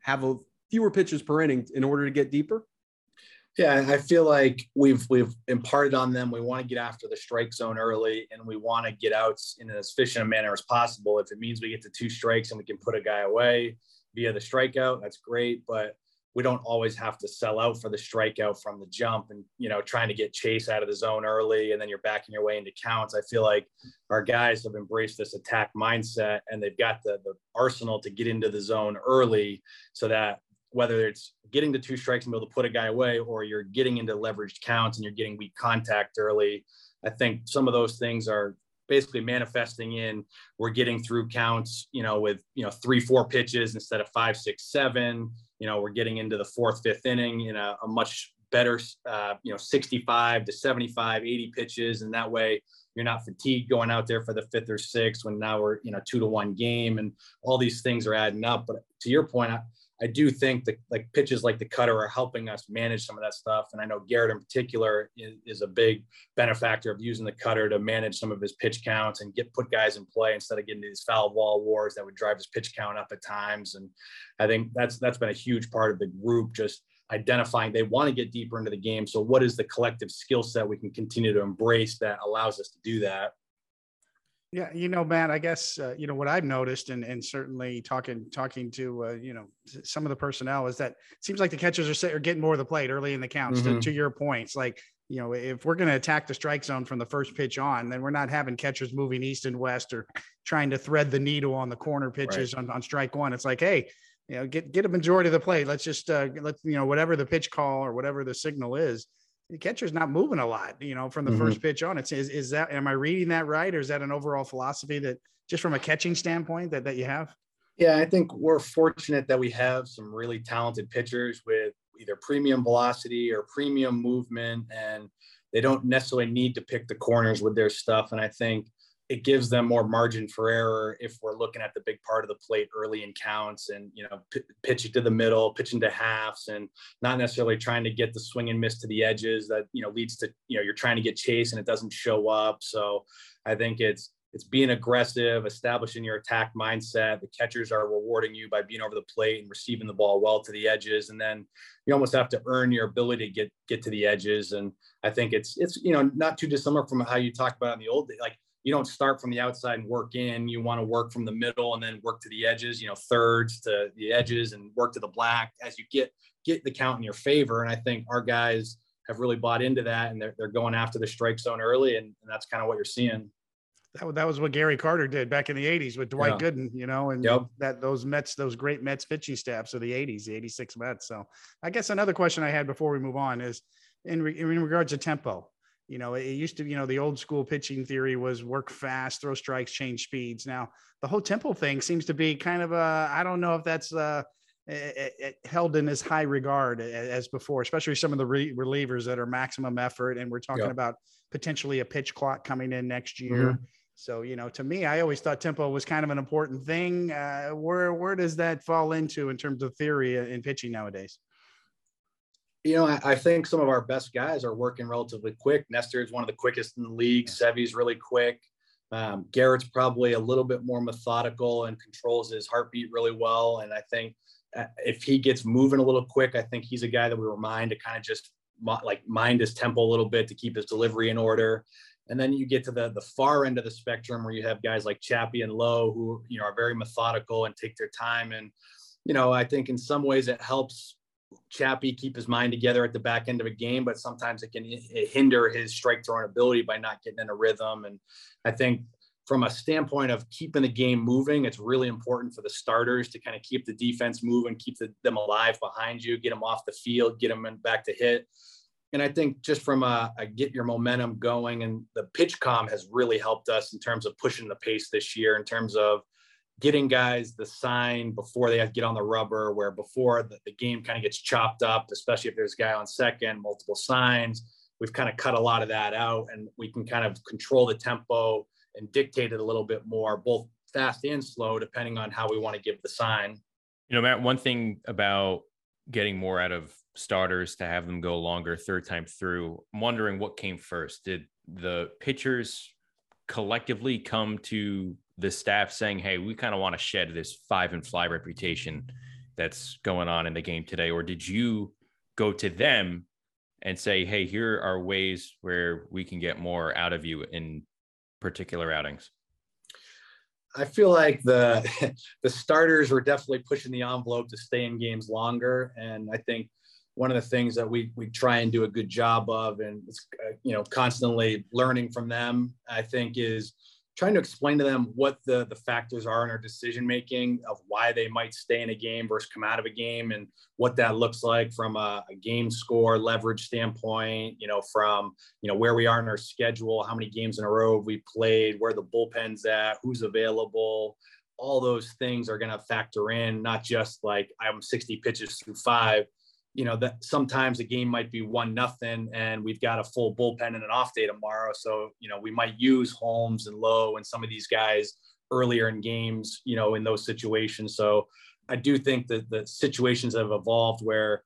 have a fewer pitches per inning in order to get deeper? Yeah, I feel like we've we've imparted on them. We want to get after the strike zone early, and we want to get out in as efficient a manner as possible. If it means we get to two strikes and we can put a guy away via the strikeout, that's great. But we don't always have to sell out for the strikeout from the jump, and you know, trying to get chase out of the zone early, and then you're backing your way into counts. I feel like our guys have embraced this attack mindset, and they've got the the arsenal to get into the zone early, so that whether it's getting to two strikes and be able to put a guy away or you're getting into leveraged counts and you're getting weak contact early. I think some of those things are basically manifesting in we're getting through counts, you know, with, you know, three, four pitches instead of five, six, seven. You know, we're getting into the fourth, fifth inning in a, a much better, uh, you know, 65 to 75, 80 pitches. And that way you're not fatigued going out there for the fifth or sixth when now we're, you know, two to one game and all these things are adding up. But to your point, I, I do think that like pitches like the cutter are helping us manage some of that stuff. And I know Gerrit in particular is, is, a big benefactor of using the cutter to manage some of his pitch counts and get put guys in play instead of getting these foul ball wars that would drive his pitch count up at times. And I think that's that's been a huge part of the group just identifying they want to get deeper into the game. So what is the collective skill set we can continue to embrace that allows us to do that? Yeah, you know, Matt, I guess uh, you know what I've noticed, and and certainly talking talking to uh, you know some of the personnel is that it seems like the catchers are, are getting more of the plate early in the counts. Mm-hmm. To, to, your points, like you know, if we're going to attack the strike zone from the first pitch on, then we're not having catchers moving east and west or trying to thread the needle on the corner pitches right. on, on strike one. It's like, hey, you know, get get a majority of the play. Let's just uh, let's you know whatever the pitch call or whatever the signal is. The catcher's not moving a lot, you know, from the mm-hmm. first pitch on. It's is is that am I reading that right, or is that an overall philosophy that just from a catching standpoint that that you have? Yeah, I think we're fortunate that we have some really talented pitchers with either premium velocity or premium movement, and they don't necessarily need to pick the corners with their stuff. And I think it gives them more margin for error if we're looking at the big part of the plate early in counts and you know p- pitching to the middle pitching to halves and not necessarily trying to get the swing and miss to the edges that you know leads to you know you're trying to get chase and it doesn't show up. So i think it's it's being aggressive establishing your attack mindset. The catchers are rewarding you by being over the plate and receiving the ball well to the edges. And then you almost have to earn your ability to get get to the edges. And i think it's it's you know not too dissimilar from how you talked about in the old day like you don't start from the outside and work in. You want to work from the middle and then work to the edges, you know, thirds to the edges and work to the black as you get get the count in your favor. And I think our guys have really bought into that and they're, they're going after the strike zone early. And, and that's kind of what you're seeing. That, that was what Gary Carter did back in the 80s with Dwight yeah. Gooden, you know, and yep. that those Mets, those great Mets pitching staffs of the 80s, the 86 Mets. So I guess another question I had before we move on is in, re, in regards to tempo you know, it used to, you know, the old school pitching theory was work fast, throw strikes, change speeds. Now, the whole tempo thing seems to be kind of a, I don't know if that's uh, held in as high regard as before, especially some of the re- relievers that are maximum effort. And we're talking about potentially a pitch clock coming in next year. Mm-hmm. So, you know, to me, I always thought tempo was kind of an important thing. Uh, where where does that fall into in terms of theory in pitching nowadays? You know, I, I, think some of our best guys are working relatively quick. Nestor is one of the quickest in the league. Sevy's really quick. Um, Gerrit's probably a little bit more methodical and controls his heartbeat really well. And I think uh, if he gets moving a little quick, I think he's a guy that we remind to kind of just like mind his tempo a little bit to keep his delivery in order. And then you get to the the far end of the spectrum where you have guys like Chappie and Lowe who you know are very methodical and take their time. And you know, I think in some ways it helps Chappie keep his mind together at the back end of a game, but sometimes it can hinder his strike throwing ability by not getting in a rhythm. And I think from a standpoint of keeping the game moving, it's really important for the starters to kind of keep the defense moving, keep the, them alive behind you, get them off the field, get them back to hit. And I think just from a, a, get your momentum going, and the PitchCom has really helped us in terms of pushing the pace this year, in terms of getting guys the sign before they get on the rubber, where before the, the game kind of gets chopped up, especially if there's a guy on second, multiple signs. We've kind of cut a lot of that out and we can kind of control the tempo and dictate it a little bit more, both fast and slow, depending on how we want to give the sign. You know, Matt, one thing about getting more out of starters to have them go longer third time through, I'm wondering what came first. Did the pitchers collectively come to the staff saying, "Hey, we kind of want to shed this five and fly reputation that's going on in the game today," or did you go to them and say, "Hey, here are ways where we can get more out of you in particular outings"? I feel like the the starters were definitely pushing the envelope to stay in games longer, and I think one of the things that we we try and do a good job of, and it's uh, you know constantly learning from them. I think is trying to explain to them what the the factors are in our decision making of why they might stay in a game versus come out of a game and what that looks like from a, a, game score leverage standpoint you know from you know where we are in our schedule how many games in a row we played where the bullpen's at who's available. All those things are going to factor in not just like i'm 60 pitches through five you know that sometimes the game might be one nothing and we've got a full bullpen and an off day tomorrow. So you know we might use holmes and lowe and some of these guys earlier in games you know in those situations. So i do think that the situations have evolved where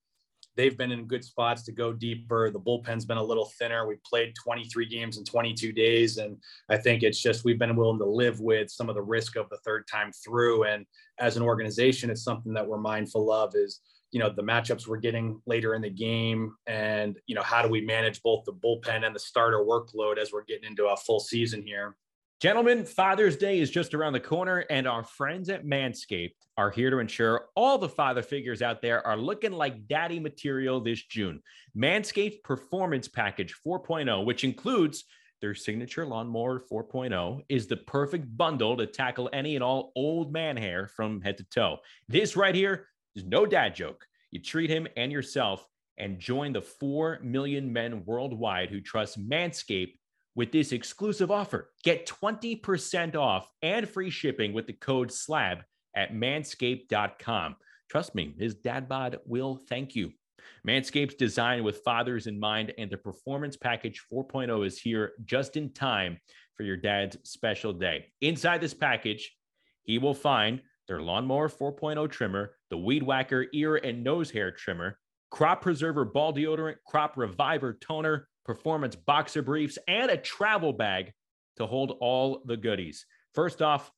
they've been in good spots to go deeper. The bullpen's been a little thinner. We played 23 games in 22 days. And i think it's just we've been willing to live with some of the risk of the third time through. And as an organization it's something that we're mindful of is you know the matchups we're getting later in the game and you know how do we manage both the bullpen and the starter workload as we're getting into a full season here gentlemen father's day is just around the corner and our friends at manscaped are here to ensure all the father figures out there are looking like daddy material this june manscaped performance package 4.0 which includes their signature lawnmower 4.0 is the perfect bundle to tackle any and all old man hair from head to toe. This right here is no dad joke. You treat him and yourself and join the 4 million men worldwide who trust Manscaped with this exclusive offer. Get 20% off and free shipping with the code SLAB at manscaped.com. Trust me, his dad bod will thank you. Manscaped's designed with fathers in mind, and the Performance Package 4.0 is here just in time for your dad's special day. Inside this package, he will find their Lawnmower 4.0 trimmer, the Weed Whacker ear and nose hair trimmer, Crop Preserver ball deodorant, Crop Reviver toner, Performance boxer briefs, and a travel bag to hold all the goodies. First off,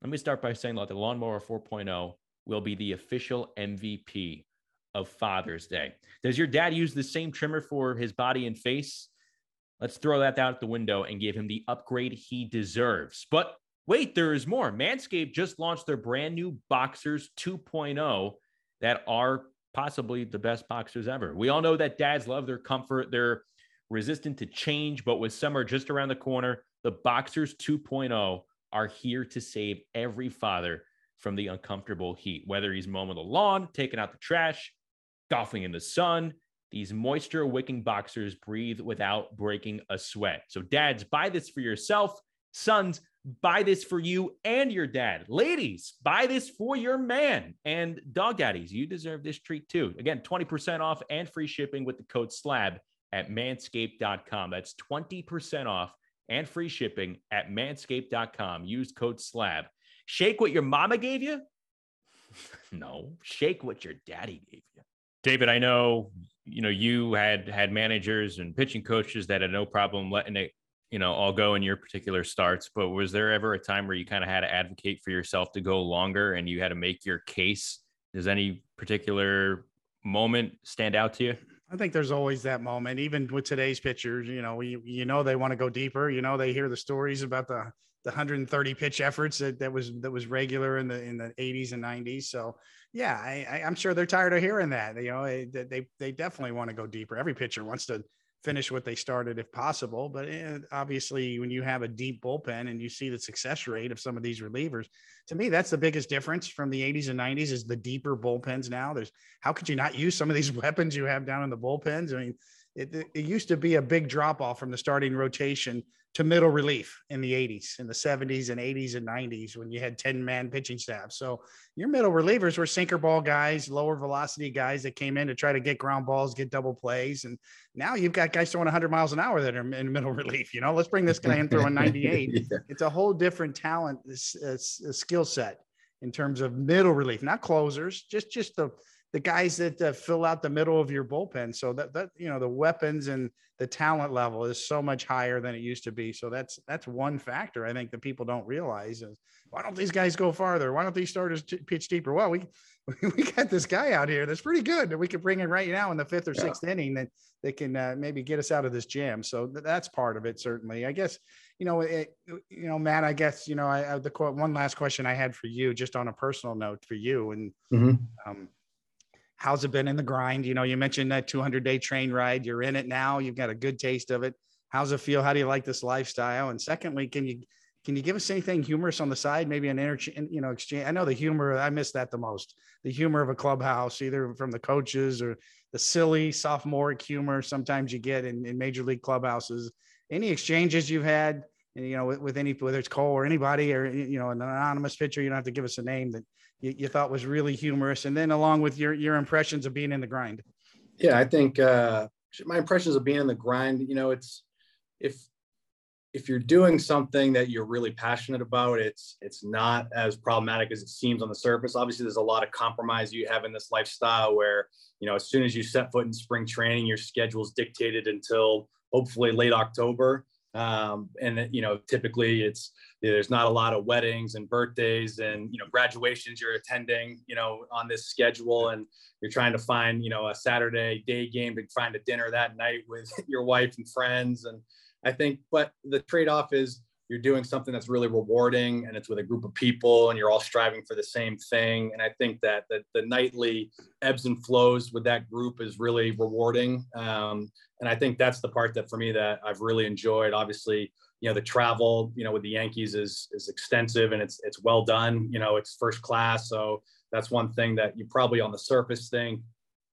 let me start by saying that the Lawnmower 4.0 will be the official MVP of Father's Day. Does your dad use the same trimmer for his body and face? Let's throw that out the window and give him the upgrade he deserves. But wait, there is more. Manscaped just launched their brand new Boxers 2.0 that are possibly the best boxers ever. We all know that dads love their comfort, they're resistant to change, but with summer just around the corner, the Boxers 2.0 are here to save every father from the uncomfortable heat, whether he's mowing the lawn, taking out the trash, golfing in the sun. These moisture wicking boxers breathe without breaking a sweat. So, dads, buy this for yourself. Sons, buy this for you and your dad. Ladies, buy this for your man. And dog daddies, you deserve this treat too. Again, 20% off and free shipping with the code SLAB at manscaped.com. That's 20% off and free shipping at manscaped.com. Use code SLAB. Shake what your mama gave you? no, shake what your daddy gave you. David, I know you know you had had managers and pitching coaches that had no problem letting it you know all go in your particular starts but was there ever a time where you kind of had to advocate for yourself to go longer and you had to make your case does any particular moment stand out to you I think there's always that moment, even with today's pitchers. You know, you, you know they want to go deeper. You know, they hear the stories about the the 130 pitch efforts that, that was that was regular in the in the 80s and 90s. So yeah, I, I'm sure they're tired of hearing that. You know, they they, they definitely want to go deeper. Every pitcher wants to finish what they started if possible. But eh, obviously, when you have a deep bullpen and you see the success rate of some of these relievers, to me, that's the biggest difference from the 80s and 90s is the deeper bullpens now. There's how could you not use some of these weapons you have down in the bullpens? I mean, it, it used to be a big drop off from the starting rotation to middle relief in the 80s, in the 70s and 80s and 90s when you had 10 man pitching staff. So your middle relievers were sinker ball guys, lower velocity guys that came in to try to get ground balls, get double plays. And now you've got guys throwing 100 miles an hour that are in middle relief. You know, let's bring this guy in throwing 98. yeah. It's a whole different talent, uh, skill set in terms of middle relief, not closers, just just the the guys that uh, fill out the middle of your bullpen. So that that you know the weapons and the talent level is so much higher than it used to be. So that's that's one factor I think that people don't realize is why don't these guys go farther? Why don't these starters t- pitch deeper? Well, we we got this guy out here that's pretty good that we could bring in right now in the fifth or sixth yeah. inning that that can uh, maybe get us out of this jam. So th- that's part of it certainly. I guess you know it, you know Matt. I guess you know I, I the one last question I had for you, just on a personal note for you and. Mm-hmm. Um, how's it been in the grind? You know, you mentioned that 200 day train ride. You're in it now. You've got a good taste of it. How's it feel? How do you like this lifestyle? And secondly, can you can you give us anything humorous on the side? Maybe an interchange, you know, exchange. I know the humor. I miss that the most. The humor of a clubhouse, either from the coaches or the silly sophomoric humor sometimes you get in, in major league clubhouses. Any exchanges you've had, you know, with, with any whether it's Cole or anybody or you know an anonymous pitcher, you don't have to give us a name that you, you, thought was really humorous, and then along with your your impressions of being in the grind. Yeah, I think uh, my impressions of being in the grind. You know, it's if if you're doing something that you're really passionate about, it's it's not as problematic as it seems on the surface. Obviously, there's a lot of compromise you have in this lifestyle where you know as soon as you set foot in spring training, your schedule is dictated until hopefully late October. Um, and you know, typically it's there's not a lot of weddings and birthdays and you know graduations you're attending, you know, on this schedule, and you're trying to find you know a Saturday day game to find a dinner that night with your wife and friends. And I think, but the trade-off is you're doing something that's really rewarding and it's with a group of people and you're all striving for the same thing. And I think that the, the nightly ebbs and flows with that group is really rewarding. Um, and I think that's the part that for me that I've really enjoyed. Obviously, you know, the travel, you know, with the Yankees is is extensive and it's it's well done. You know, it's first class. So that's one thing that you probably on the surface think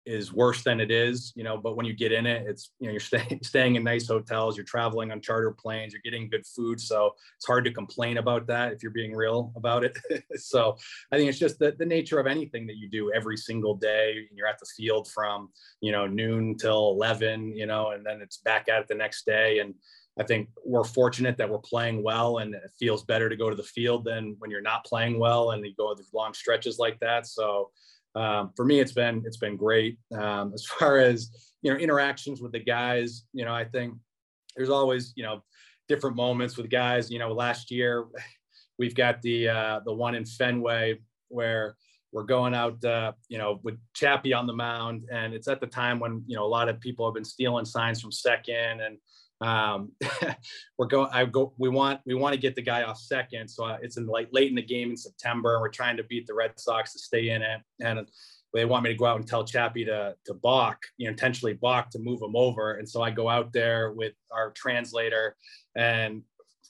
is worse than it is, you know, but when you get in it, it's, you know, you're staying, staying in nice hotels, you're traveling on charter planes, you're getting good food. So it's hard to complain about that if you're being real about it. so I think it's just the, the nature of anything that you do every single day. and You're at the field from, you know, noon till 11, you know, and then it's back at it the next day. And I think we're fortunate that we're playing well and it feels better to go to the field than when you're not playing well and you go these long stretches like that. So um, for me, it's been it's been great. Um, as far as you know, interactions with the guys, you know, I think there's always you know different moments with guys. You know, last year we've got the uh, the one in Fenway where we're going out, uh, you know, with Chappie on the mound, and it's at the time when you know a lot of people have been stealing signs from second and um, we're going, I go, we want, we want to get the guy off second. So uh, it's in like late in the game in September and we're trying to beat the Red Sox to stay in it. And they want me to go out and tell Chappie to, to balk, you know, intentionally balk to move him over. And so I go out there with our translator and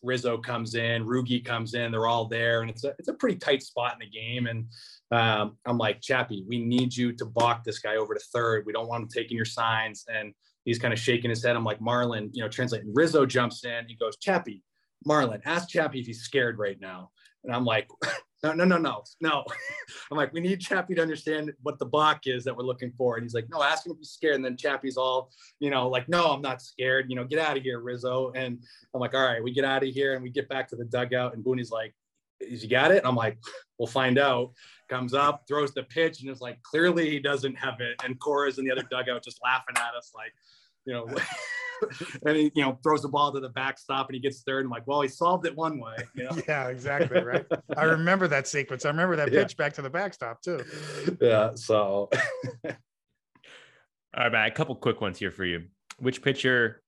Rizzo comes in, Rugi comes in, they're all there. And it's a, it's a pretty tight spot in the game. And um, I'm like, Chappie, we need you to balk this guy over to third. We don't want him taking your signs. And he's kind of shaking his head. I'm like, Marlon, you know, translating. Rizzo jumps in. He goes, Chappie, Marlon, ask Chappie if he's scared right now. And I'm like, no, no, no, no, no. I'm like, we need Chappie to understand what the block is that we're looking for. And he's like, no, ask him if he's scared. And then Chappie's all, you know, like, no, I'm not scared. You know, get out of here, Rizzo. And I'm like, all right, we get out of here and we get back to the dugout. And Booney's like, is you got it? And I'm like, we'll find out. Comes up, throws the pitch, and it's like, clearly he doesn't have it. And Cora's in the other dugout just laughing at us, like, you know, and he, you know, throws the ball to the backstop and he gets third. And I'm like, well, he solved it one way. You know? yeah, exactly. Right. I remember that sequence. I remember that pitch yeah. back to the backstop too. Yeah. So, all right, Matt, a couple quick ones here for you. Which pitcher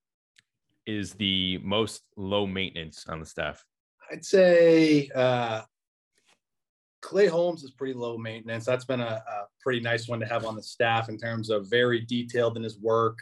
is the most low maintenance on the staff? I'd say uh, Clay Holmes is pretty low maintenance. That's been a, a, pretty nice one to have on the staff in terms of very detailed in his work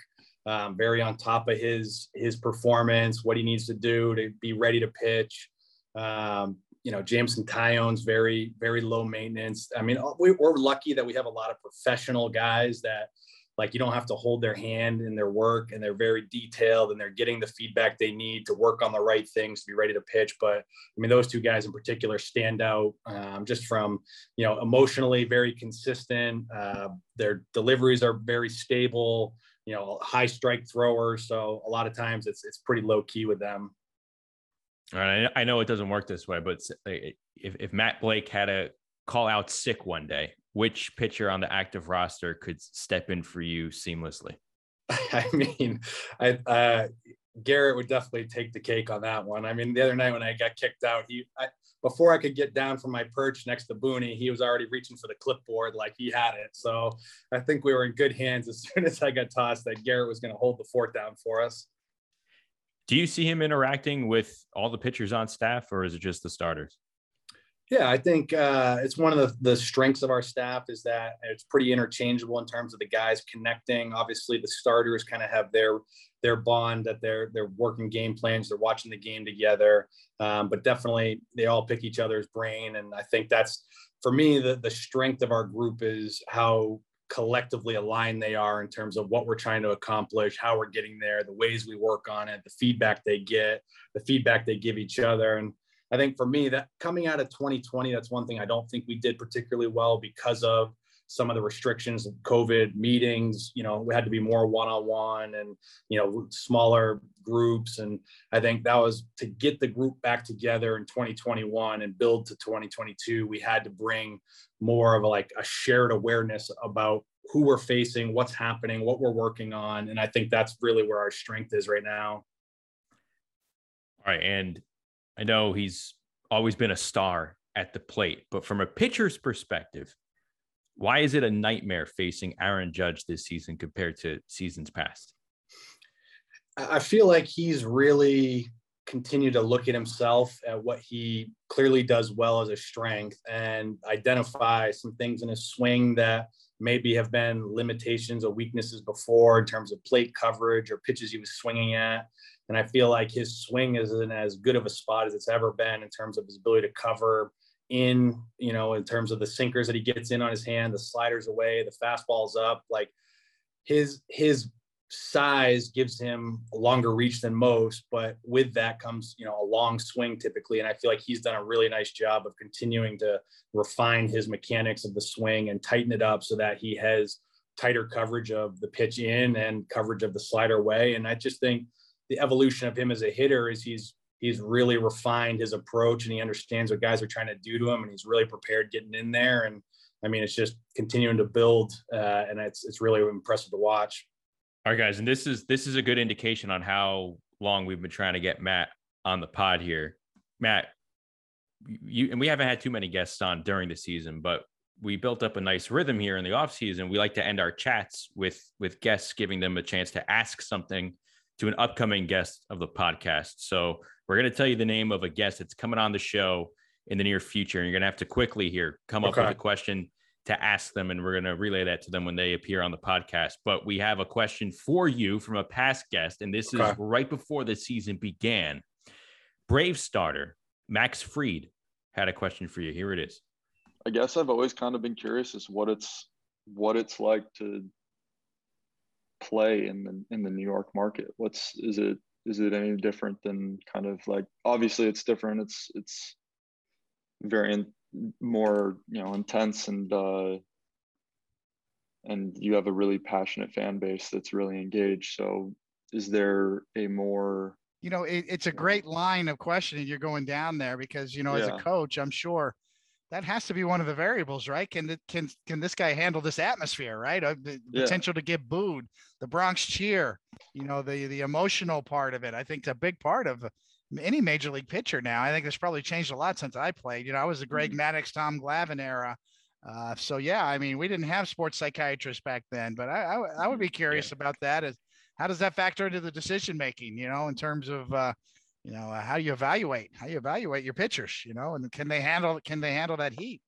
um, very on top of his his performance, what he needs to do to be ready to pitch. Um, you know, Jameson Taillon's very very low maintenance. I mean, we, we're lucky that we have a lot of professional guys that like you don't have to hold their hand in their work and they're very detailed and they're getting the feedback they need to work on the right things to be ready to pitch but i mean those two guys in particular stand out um, just from you know emotionally very consistent uh, their deliveries are very stable you know, high strike thrower. So a lot of times it's it's pretty low key with them. All right, I know it doesn't work this way, but if if Matt Blake had a call out sick one day, which pitcher on the active roster could step in for you seamlessly? I mean, I uh, Gerrit would definitely take the cake on that one. I mean, the other night when I got kicked out, he I, before I could get down from my perch next to Booney, he was already reaching for the clipboard like he had it. So I think we were in good hands as soon as I got tossed that Gerrit was going to hold the fort down for us. Do you see him interacting with all the pitchers on staff, or is it just the starters? Yeah, I think uh, it's one of the, the strengths of our staff is that it's pretty interchangeable in terms of the guys connecting. Obviously, the starters kind of have their their bond that they're they're working game plans, they're watching the game together. Um, but definitely, they all pick each other's brain, and I think that's for me the the strength of our group is how collectively aligned they are in terms of what we're trying to accomplish, how we're getting there, the ways we work on it, the feedback they get, the feedback they give each other, and I think for me, that coming out of 2020, that's one thing I don't think we did particularly well because of some of the restrictions of COVID meetings. You know, we had to be more one on one and, you know, smaller groups. And I think that was to get the group back together in 2021 and build to 2022. We had to bring more of a, like a shared awareness about who we're facing, what's happening, what we're working on. And I think that's really where our strength is right now. All right. And I know he's always been a star at the plate, but from a pitcher's perspective, why is it a nightmare facing Aaron Judge this season compared to seasons past? I feel like he's really continued to look at himself at what he clearly does well as a strength and identify some things in his swing that maybe have been limitations or weaknesses before in terms of plate coverage or pitches he was swinging at. And I feel like his swing is in as good of a spot as it's ever been in terms of his ability to cover in, you know, in terms of the sinkers that he gets in on his hand, the sliders away, the fastballs up. Like his his size gives him a longer reach than most, but with that comes, you know, a long swing typically. And I feel like he's done a really nice job of continuing to refine his mechanics of the swing and tighten it up so that he has tighter coverage of the pitch in and coverage of the slider way. And I just think the evolution of him as a hitter is he's he's really refined his approach and he understands what guys are trying to do to him and he's really prepared getting in there. And I mean, it's just continuing to build uh, and it's it's really impressive to watch. All right, guys, and this is this is a good indication on how long we've been trying to get Matt on the pod here. Matt, you and we haven't had too many guests on during the season, but we built up a nice rhythm here in the off season. We like to end our chats with with guests, giving them a chance to ask something to an upcoming guest of the podcast. So we're going to tell you the name of a guest that's coming on the show in the near future. And you're going to have to quickly here come up with a question to ask them, and we're going to relay that to them when they appear on the podcast. But we have a question for you from a past guest, and this okay. is right before the season began. Brave starter Max Fried had a question for you. Here it is. I guess I've always kind of been curious as what it's what it's like to play in the in the New York market. What's is it is it any different than kind of like obviously it's different. It's it's very more you know intense and uh, and you have a really passionate fan base that's really engaged. So is there a more you know it, it's a great line of questioning you're going down there because you know yeah. as a coach i'm sure that has to be one of the variables right can the, can can this guy handle this atmosphere right uh, the yeah. potential to get booed the bronx cheer you know the the emotional part of it i think it's a big part of any major league pitcher now. I think it's probably changed a lot since I played. You know, I was the Greg mm-hmm. Maddux, Tom Glavine era. Uh, so yeah, I mean, we didn't have sports psychiatrists back then, but I, I, I would be curious yeah. about that. Is how does that factor into the decision making? You know, in terms of uh, you know uh, how you evaluate how you evaluate your pitchers. You know, and can they handle can they handle that heat?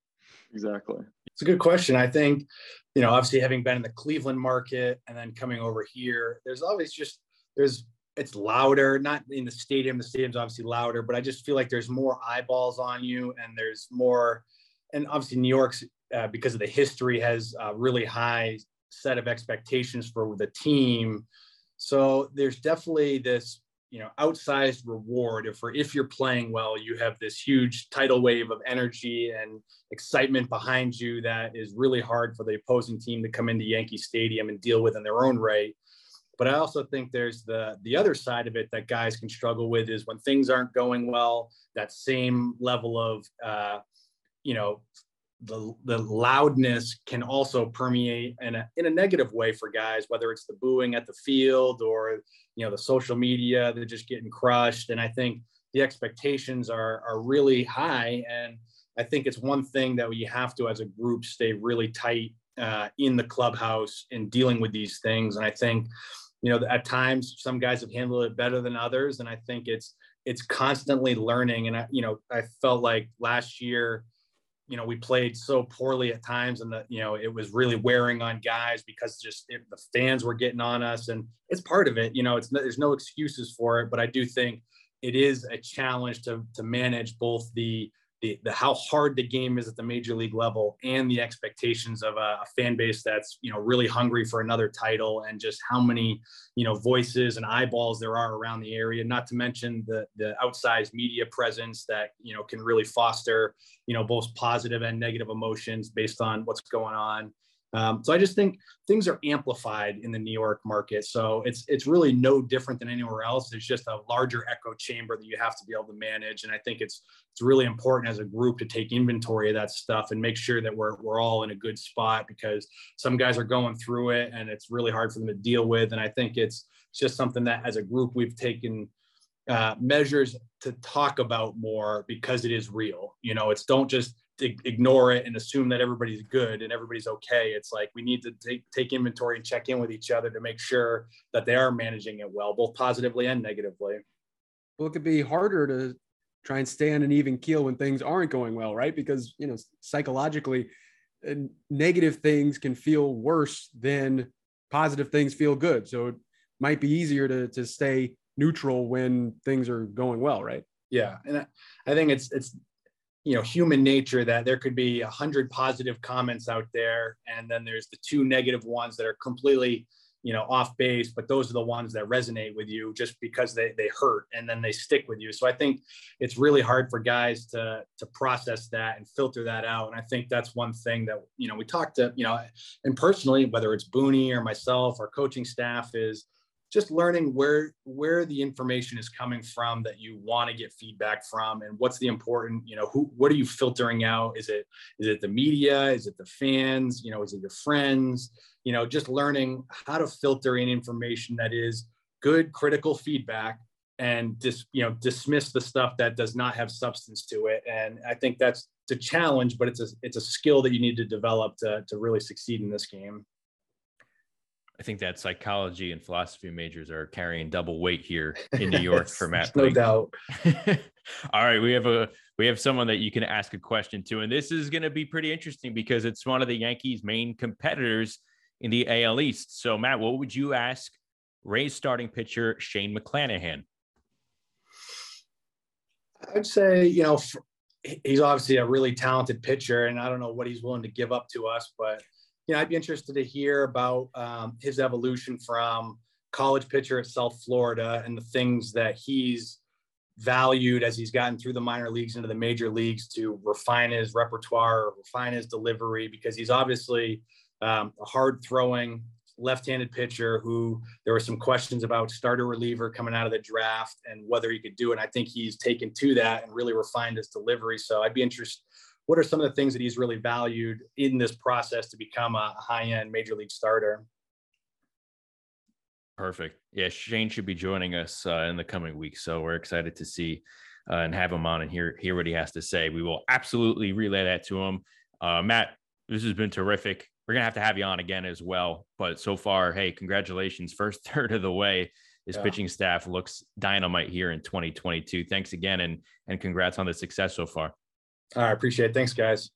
Exactly. It's a good question. I think, you know, obviously having been in the Cleveland market and then coming over here, there's always just there's it's louder, not in the stadium. The stadium's obviously louder, but I just feel like there's more eyeballs on you and there's more, and obviously New York's uh, because of the history has a really high set of expectations for the team. So there's definitely this, you know, outsized reward if for if you're playing well, you have this huge tidal wave of energy and excitement behind you that is really hard for the opposing team to come into Yankee Stadium and deal with in their own right. But I also think there's the the other side of it that guys can struggle with is when things aren't going well. That same level of uh, you know the the loudness can also permeate in a in a negative way for guys, whether it's the booing at the field or you know the social media. They're just getting crushed, and I think the expectations are are really high and. I think it's one thing that we have to, as a group, stay really tight uh, in the clubhouse in dealing with these things. And I think you know at times some guys have handled it better than others. And i think it's it's constantly learning. And i you know i felt like last year you know we played so poorly at times and that you know it was really wearing on guys because just it, the fans were getting on us. And it's part of it you know it's there's no excuses for it but i do think it is a challenge to to manage both the the, the how hard the game is at the major league level and the expectations of a, a, fan base that's you know really hungry for another title and just how many you know voices and eyeballs there are around the area not to mention the the outsized media presence that you know can really foster you know both positive and negative emotions based on what's going on um, so I just think things are amplified in the New York market. So it's it's really no different than anywhere else. It's just a larger echo chamber that you have to be able to manage. And I think it's it's really important as a group to take inventory of that stuff and make sure that we're we're all in a good spot because some guys are going through it and it's really hard for them to deal with. And I think it's just something that as a group we've taken uh, measures to talk about more because it is real. You know, it's don't just ignore it and assume that everybody's good and everybody's okay. It's like we need to take take inventory and check in with each other to make sure that they are managing it well, both positively and negatively. well, it could be harder to try and stay on an even keel when things aren't going well, right? Because you know, psychologically, uh, negative things can feel worse than positive things feel good. So it might be easier to to stay neutral when things are going well, right? Yeah, and I, I think it's it's you know human nature that there could be a hundred positive comments out there, and then there's the two negative ones that are completely you know off base but those are the ones that resonate with you just because they they hurt and then they stick with you. So i think it's really hard for guys to to process that and filter that out. And i think that's one thing that you know we talked to you know and personally whether it's booney or myself or coaching staff is just learning where where the information is coming from that you want to get feedback from and what's the important you know who what are you filtering out? Is it is it the media? Is it the fans? You know is it your friends? You know just learning how to filter in information that is good critical feedback and just you know dismiss the stuff that does not have substance to it. And i think that's a challenge but it's a it's a skill that you need to develop to to really succeed in this game I think that psychology and philosophy majors are carrying double weight here in New York for Matt. no doubt. All right, we have a we have someone that you can ask a question to, and this is going to be pretty interesting because it's one of the Yankees' main competitors in the AL East. So, Matt, what would you ask Rays starting pitcher Shane McClanahan? I'd say, you know, he's obviously a really talented pitcher, and I don't know what he's willing to give up to us, but you know, I'd be interested to hear about um, his evolution from college pitcher at South Florida and the things that he's valued as he's gotten through the minor leagues into the major leagues to refine his repertoire, refine his delivery, because he's obviously um, a hard throwing left-handed pitcher who there were some questions about starter reliever coming out of the draft and whether he could do it. And I think he's taken to that and really refined his delivery. So I'd be interested what are some of the things that he's really valued in this process to become a high-end major league starter? Perfect. Yeah, Shane should be joining us uh, in the coming weeks, so we're excited to see uh, and have him on and hear hear what he has to say. We will absolutely relay that to him. Uh, Matt, this has been terrific. We're gonna have to have you on again as well. But so far, hey, congratulations! First third of the way. His yeah. pitching staff looks dynamite here in 2022. Thanks again, and and congrats on the success so far. I appreciate it. Thanks, guys.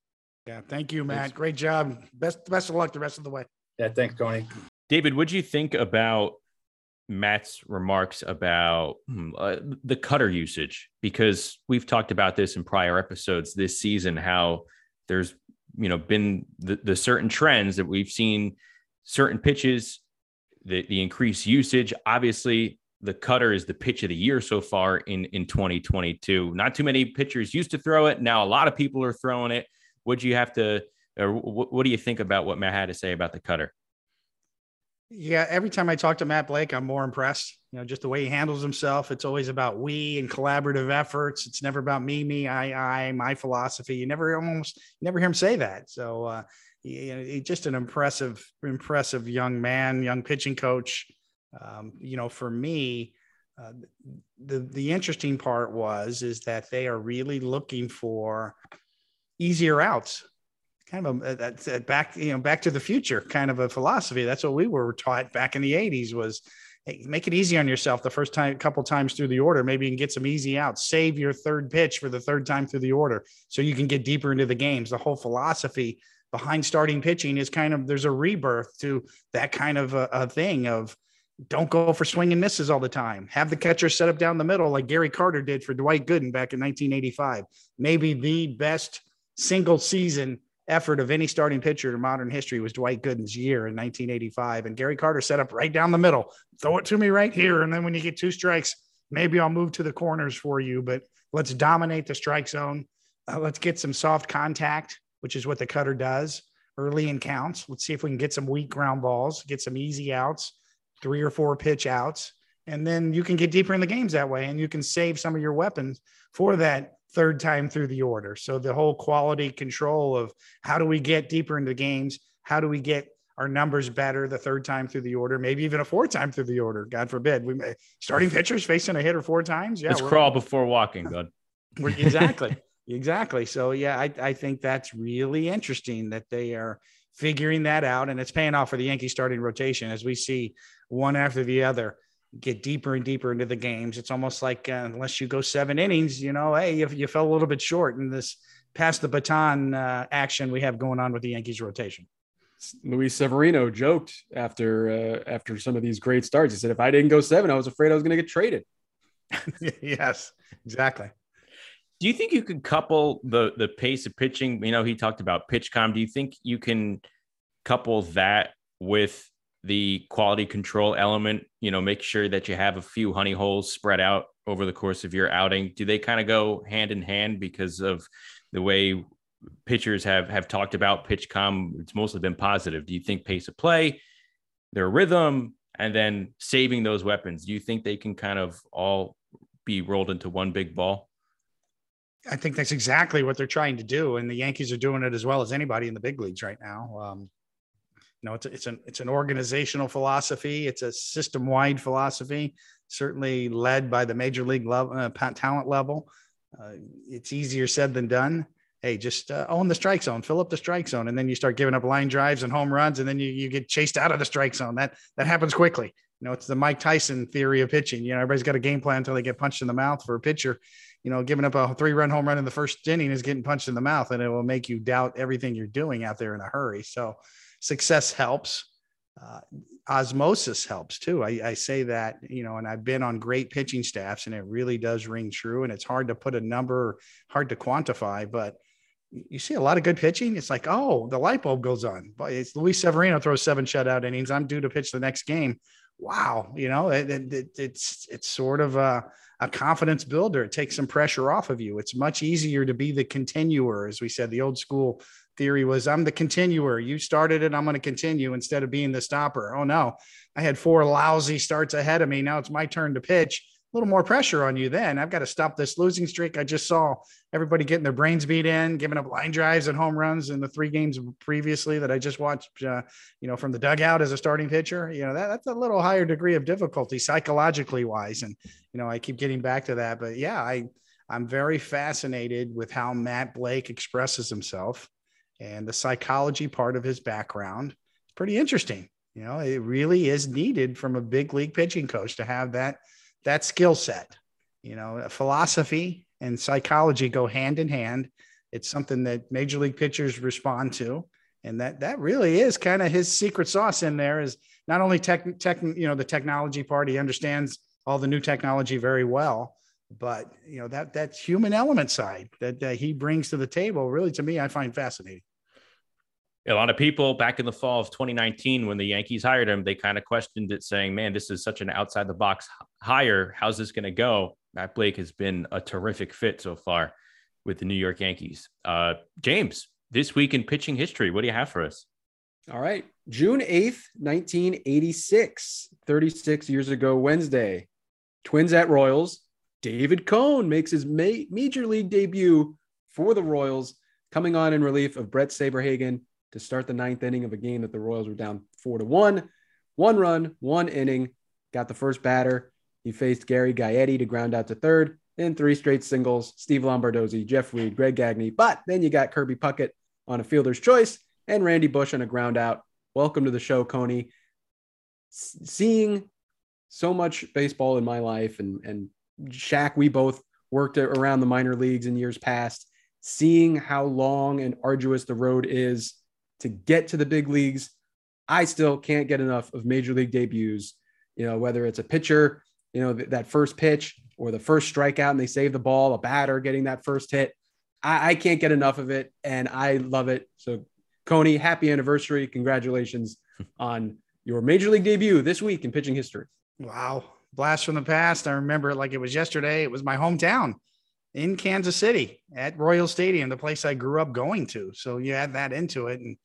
Yeah, thank you, Matt. Thanks. Great job. Best best of luck the rest of the way. Yeah, thanks, Tony. David, what do you think about Matt's remarks about hmm, uh, the cutter usage? Because we've talked about this in prior episodes this season, how there's you know been the, the certain trends that we've seen certain pitches, the, the increased usage. Obviously, the cutter is the pitch of the year so far in in 2022. Not too many pitchers used to throw it. Now a lot of people are throwing it. What do you have to, or what, what do you think about what Matt had to say about the cutter? Yeah, every time I talk to Matt Blake, I'm more impressed. You know, just the way he handles himself. It's always about we and collaborative efforts. It's never about me, me, I, I, my philosophy. You never almost you never hear him say that. So, uh, he, just an impressive, impressive young man, young pitching coach. Um, you know, for me, uh, the the interesting part was is that they are really looking for easier outs, kind of a, a back you know back to the future kind of a philosophy. That's what we were taught back in the '80s was. Hey, make it easy on yourself the first time, a couple times through the order. Maybe you can get some easy outs. Save your third pitch for the third time through the order, so you can get deeper into the games. The whole philosophy behind starting pitching is kind of there's a rebirth to that kind of a, a thing of don't go for swing and misses all the time. Have the catcher set up down the middle like Gary Carter did for Dwight Gooden back in 1985. Maybe the best single season effort of any starting pitcher in modern history was Dwight Gooden's year in 1985. And Gary Carter set up right down the middle. Throw it to me right here. And then when you get two strikes, maybe I'll move to the corners for you, but let's dominate the strike zone. Uh, let's get some soft contact, which is what the cutter does early in counts. Let's see if we can get some weak ground balls, get some easy outs three or four pitch outs. And then you can get deeper in the games that way and you can save some of your weapons for that third time through the order. So the whole quality control of how do we get deeper into games? How do we get our numbers better the third time through the order, maybe even a fourth time through the order. God forbid. We may, starting pitchers facing a hitter four times. Yeah. Let's crawl before walking, bud. exactly. exactly. So yeah, I, I think that's really interesting that they are figuring that out and it's paying off for the Yankee starting rotation as we see one after the other get deeper and deeper into the games. It's almost like uh, unless you go seven innings, you know, hey, you, you fell a little bit short in this pass the baton uh, action we have going on with the Yankees rotation. Luis Severino joked after uh, after some of these great starts. He said, "If I didn't go seven, I was afraid I was going to get traded." yes, exactly. Do you think you could couple the the pace of pitching? You know, he talked about PitchCom. Do you think you can couple that with the quality control element? You know, make sure that you have a few honey holes spread out over the course of your outing. Do they kind of go hand in hand because of the way pitchers have have talked about PitchCom? It's mostly been positive. Do you think pace of play, their rhythm, and then saving those weapons? Do you think they can kind of all be rolled into one big ball? I think that's exactly what they're trying to do, and the Yankees are doing it as well as anybody in the big leagues right now. Um, you know, it's it's an it's an organizational philosophy. It's a system wide philosophy, certainly led by the major league level, uh, talent level. Uh, it's easier said than done. Hey, just uh, own the strike zone, fill up the strike zone, and then you start giving up line drives and home runs, and then you, you get chased out of the strike zone. That that happens quickly. You know, it's the Mike Tyson theory of pitching. You know, everybody's got a game plan until they get punched in the mouth for a pitcher. You know, giving up a three run home run in the first inning is getting punched in the mouth, and it will make you doubt everything you're doing out there in a hurry. So, success helps. Uh, osmosis helps too. I, I, say that, you know, and I've been on great pitching staffs and it really does ring true. And it's hard to put a number, hard to quantify, but you see a lot of good pitching. It's like, oh, the light bulb goes on. But it's Luis Severino throws seven shutout innings. I'm due to pitch the next game. Wow, you know, it, it, it's it's sort of a, a confidence builder. It takes some pressure off of you. It's much easier to be the continuer, as we said. The old school theory was I'm the continuer. You started it, I'm going to continue instead of being the stopper. Oh no, I had four lousy starts ahead of me. Now it's my turn to pitch. A little more pressure on you then. I've got to stop this losing streak. I just saw everybody getting their brains beat in, giving up line drives and home runs in the three games previously that I just watched, uh, you know, from the dugout as a starting pitcher. You know, that, that's a little higher degree of difficulty psychologically wise. And, you know, I keep getting back to that. But yeah, I, I'm very fascinated with how Matt Blake expresses himself and the psychology part of his background. It's pretty interesting. You know, it really is needed from a big league pitching coach to have that that skill set. You know, philosophy and psychology go hand in hand. It's something that major league pitchers respond to, and that that really is kind of his secret sauce in there. Is not only tech, tech, you know, the technology part. He understands all the new technology very well, but you know that that human element side that, that he brings to the table really to me i find fascinating. A lot of people back in the fall of 2019 when the yankees hired him they kind of questioned it saying man this is such an outside the box hire. How's this going to go? Matt blake has been a terrific fit so far with the new york yankees. Uh, james this week in pitching history what do you have for us? All right. June 8th 1986 36 years ago wednesday. Twins at royals David Cone makes his ma- major league debut for the Royals, coming on in relief of Bret Saberhagen to start the ninth inning of a game that the Royals were down four to one. One run, one inning, got the first batter. He faced Gary Gaetti to ground out to third, then three straight singles, Steve Lombardozzi, Jeff Reed, Greg Gagne. But then you got Kirby Puckett on a fielder's choice and Randy Bush on a ground out. Welcome to the show, Coney. S- seeing so much baseball in my life and, and Shaq, we both worked around the minor leagues in years past, seeing how long and arduous the road is to get to the big leagues. I still can't get enough of major league debuts. You know, whether it's a pitcher, you know, th- that first pitch or the first strikeout and they save the ball, a batter getting that first hit. I, I can't get enough of it and I love it. So, Coney, happy anniversary. Congratulations on your major league debut this week in pitching history. Wow blast from the past. I remember it like it was yesterday. It was my hometown in Kansas City at Royal Stadium, the place I grew up going to. So you add that into it and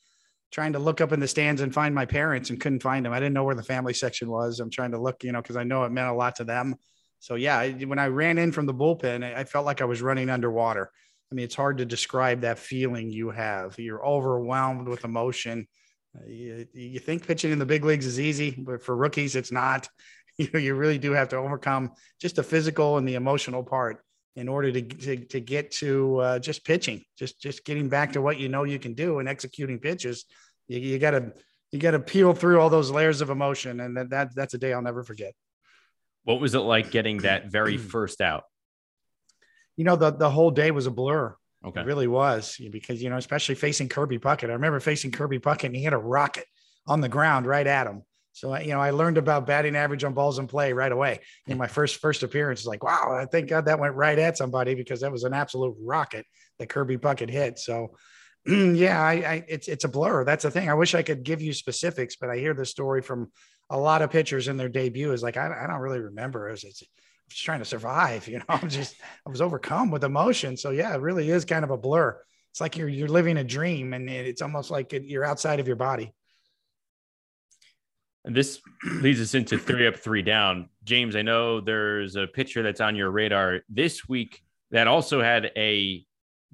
trying to look up in the stands and find my parents and couldn't find them. I didn't know where the family section was. I'm trying to look, you know, because I know it meant a lot to them. So yeah, when I ran in from the bullpen, I felt like I was running underwater. I mean, it's hard to describe that feeling you have. You're overwhelmed with emotion. Uh, you, you think pitching in the big leagues is easy, but for rookies, it's not. you know, you really do have to overcome just the physical and the emotional part in order to to, to get to uh, just pitching, just just getting back to what you know you can do and executing pitches. You, you got to you got to peel through all those layers of emotion, and that, that that's a day I'll never forget. What was it like getting that very first out? You know, the the whole day was a blur. Okay. It really was because you know, especially facing Kirby Puckett. I remember facing Kirby Puckett and he had a rocket on the ground right at him. So you know, I learned about batting average on balls in play right away. In my first first appearance, like, wow, I thank God that went right at somebody because that was an absolute rocket that Kirby Puckett hit. So yeah, I, I it's it's a blur. That's the thing. I wish I could give you specifics, but I hear the story from a lot of pitchers in their debut is like I, I don't really remember. It was, it's just trying to survive. You know, I'm just I was overcome with emotion. So yeah, it really is kind of a blur. It's like you're you're living a dream, and it's almost like you're outside of your body. And this leads us into three up, three down. James, I know there's a pitcher that's on your radar this week that also had a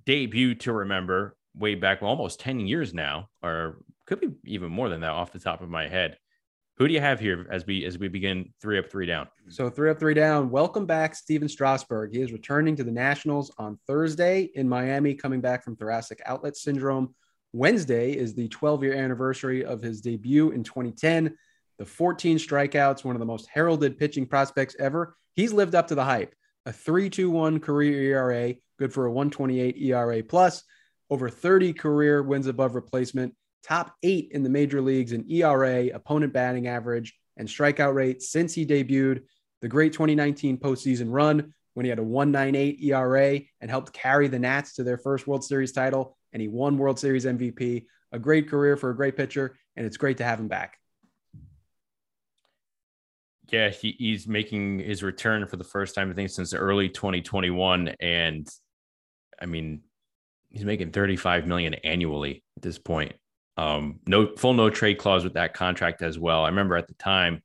debut to remember way back, well, almost 10 years now, or could be even more than that off the top of my head. Who do you have here as we as we begin three up, three down? So three up, three down. Welcome back, Stephen Strasburg. He is returning to the Nationals on Thursday in Miami, coming back from thoracic outlet syndrome. Wednesday is the 12 year anniversary of his debut in 2010 the 14 strikeouts, one of the most heralded pitching prospects ever. He's lived up to the hype. A 3.21 career ERA, good for a 128 ERA plus, over 30 career wins above replacement, top eight in the major leagues in ERA, opponent batting average, and strikeout rate since he debuted. The great 2019 postseason run when he had a 198 ERA and helped carry the Nats to their first World Series title, and he won World Series MVP. A great career for a great pitcher, and it's great to have him back yeah, he, he's making his return for the first time, I think, since early 2021. And I mean, he's making 35 million annually at this point. Um, no full no trade clause with that contract as well. I remember at the time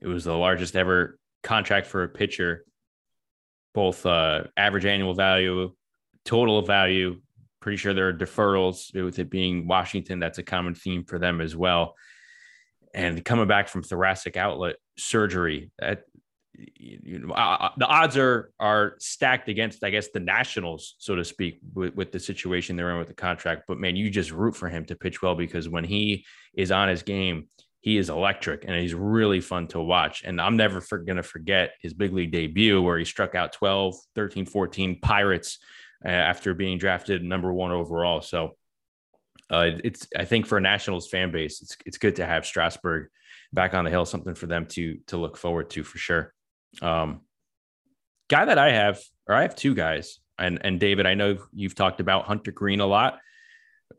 it was the largest ever contract for a pitcher, both uh, average annual value, total value. Pretty sure there are deferrals with it being Washington. That's a common theme for them as well and coming back from thoracic outlet surgery that you know, uh, the odds are are stacked against, I guess, the Nationals, so to speak, with, with, the situation they're in with the contract. But man, you just root for him to pitch well because when he is on his game, he is electric and he's really fun to watch. And I'm never for, going to forget his big league debut where he struck out 12, 13, 14 Pirates uh, after being drafted number one overall. So uh, it's I think for a Nationals fan base, it's it's good to have Strasburg back on the hill, something for them to to look forward to for sure. Um, guy that I have, or I have two guys, and and David, I know you've talked about Hunter Greene a lot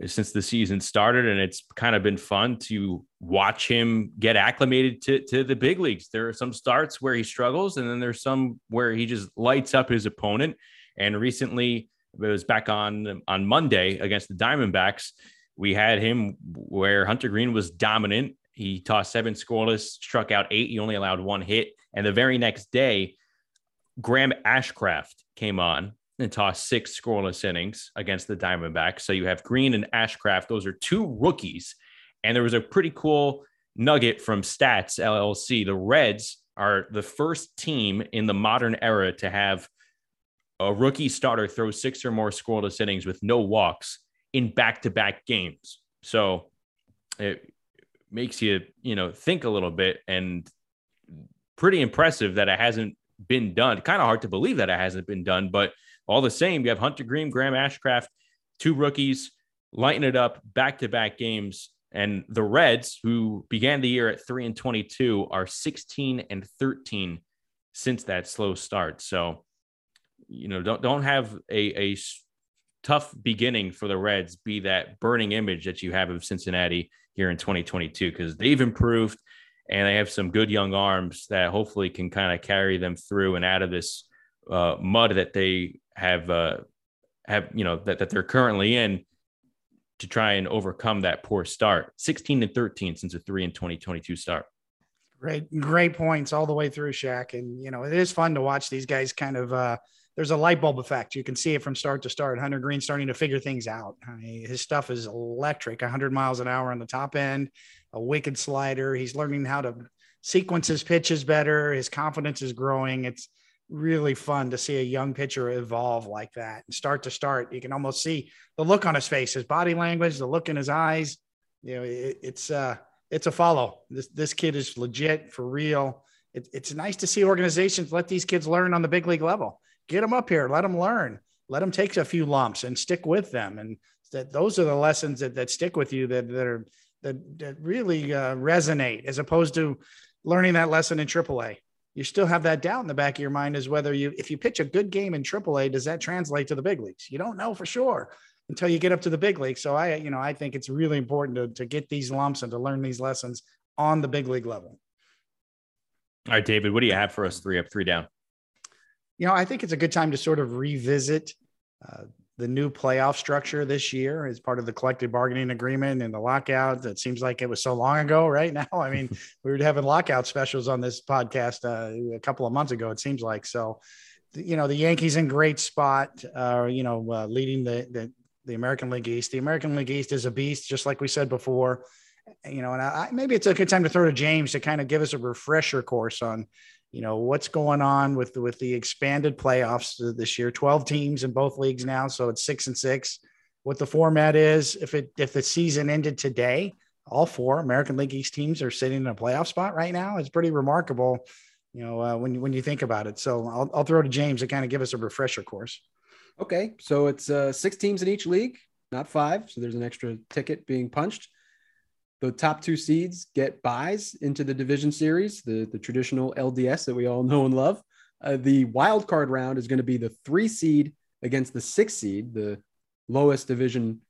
since the season started, and it's kind of been fun to watch him get acclimated to to the big leagues. There are some starts where he struggles, and then there's some where he just lights up his opponent. And recently, it was back on on Monday against the Diamondbacks we had him where Hunter Greene was dominant. He tossed seven scoreless, struck out eight. He only allowed one hit. And the very next day, Graham Ashcraft came on and tossed six scoreless innings against the Diamondbacks. So you have Greene and Ashcraft. Those are two rookies. And there was a pretty cool nugget from Stats LLC. The Reds are the first team in the modern era to have a rookie starter throw six or more scoreless innings with no walks in back-to-back games. So it makes you, you know, think a little bit and pretty impressive that it hasn't been done. Kind of hard to believe that it hasn't been done, but all the same, you have Hunter Greene, Graham Ashcraft, two rookies lighting it up back-to-back games. And the Reds, who began the year at three and 22, are 16 and 13 since that slow start. So, you know, don't don't have a, a tough beginning for the Reds be that burning image that you have of Cincinnati here in 2022 because they've improved and they have some good young arms that hopefully can kind of carry them through and out of this uh, mud that they have uh, have you know that, that they're currently in to try and overcome that poor start. 16 and 13 since a 3 and 2022 start. Great great points all the way through Shaq. And you know it is fun to watch these guys kind of uh there's a light bulb effect. You can see it from start to start. Hunter Greene starting to figure things out. I mean, his stuff is electric, 100 miles an hour on the top end, a wicked slider. He's learning how to sequence his pitches better. His confidence is growing. It's really fun to see a young pitcher evolve like that and start to start. You can almost see the look on his face, his body language, the look in his eyes. You know, it, it's uh, it's a follow. This this kid is legit for real it, it's nice to see organizations let these kids learn on the big league level. Get them up here, let them learn, let them take a few lumps and stick with them. And that those are the lessons that, that stick with you that, that are that, that really uh, resonate as opposed to learning that lesson in AAA. You still have that doubt in the back of your mind as whether you, if you pitch a good game in AAA, does that translate to the big leagues? You don't know for sure until you get up to the big league. So I, you know, I think it's really important to, to get these lumps and to learn these lessons on the big league level. All right, David, what do you have for us? Three up, three down. You know, I think it's a good time to sort of revisit uh, the new playoff structure this year as part of the collective bargaining agreement and the lockout. It seems like it was so long ago, right now. I mean, we were having lockout specials on this podcast uh, a couple of months ago. It seems like so. You know, the Yankees in great spot. Uh, you know, uh, leading the, the the American League East. The American League East is a beast, just like we said before. You know, and I, maybe it's a good time to throw to James to kind of give us a refresher course on, you know, what's going on with the, with the expanded playoffs this year. Twelve teams in both leagues now, so it's six and six. What the format is, if it if the season ended today, all four American League East teams are sitting in a playoff spot right now. It's pretty remarkable, you know, uh, when when you think about it. So I'll I'll throw to James to kind of give us a refresher course. Okay, so it's uh, six teams in each league, not five. So there's an extra ticket being punched. The top two seeds get buys into the division series, the, the traditional LDS that we all know and love. Uh, the wild card round is going to be the three seed against the six seed, the lowest division,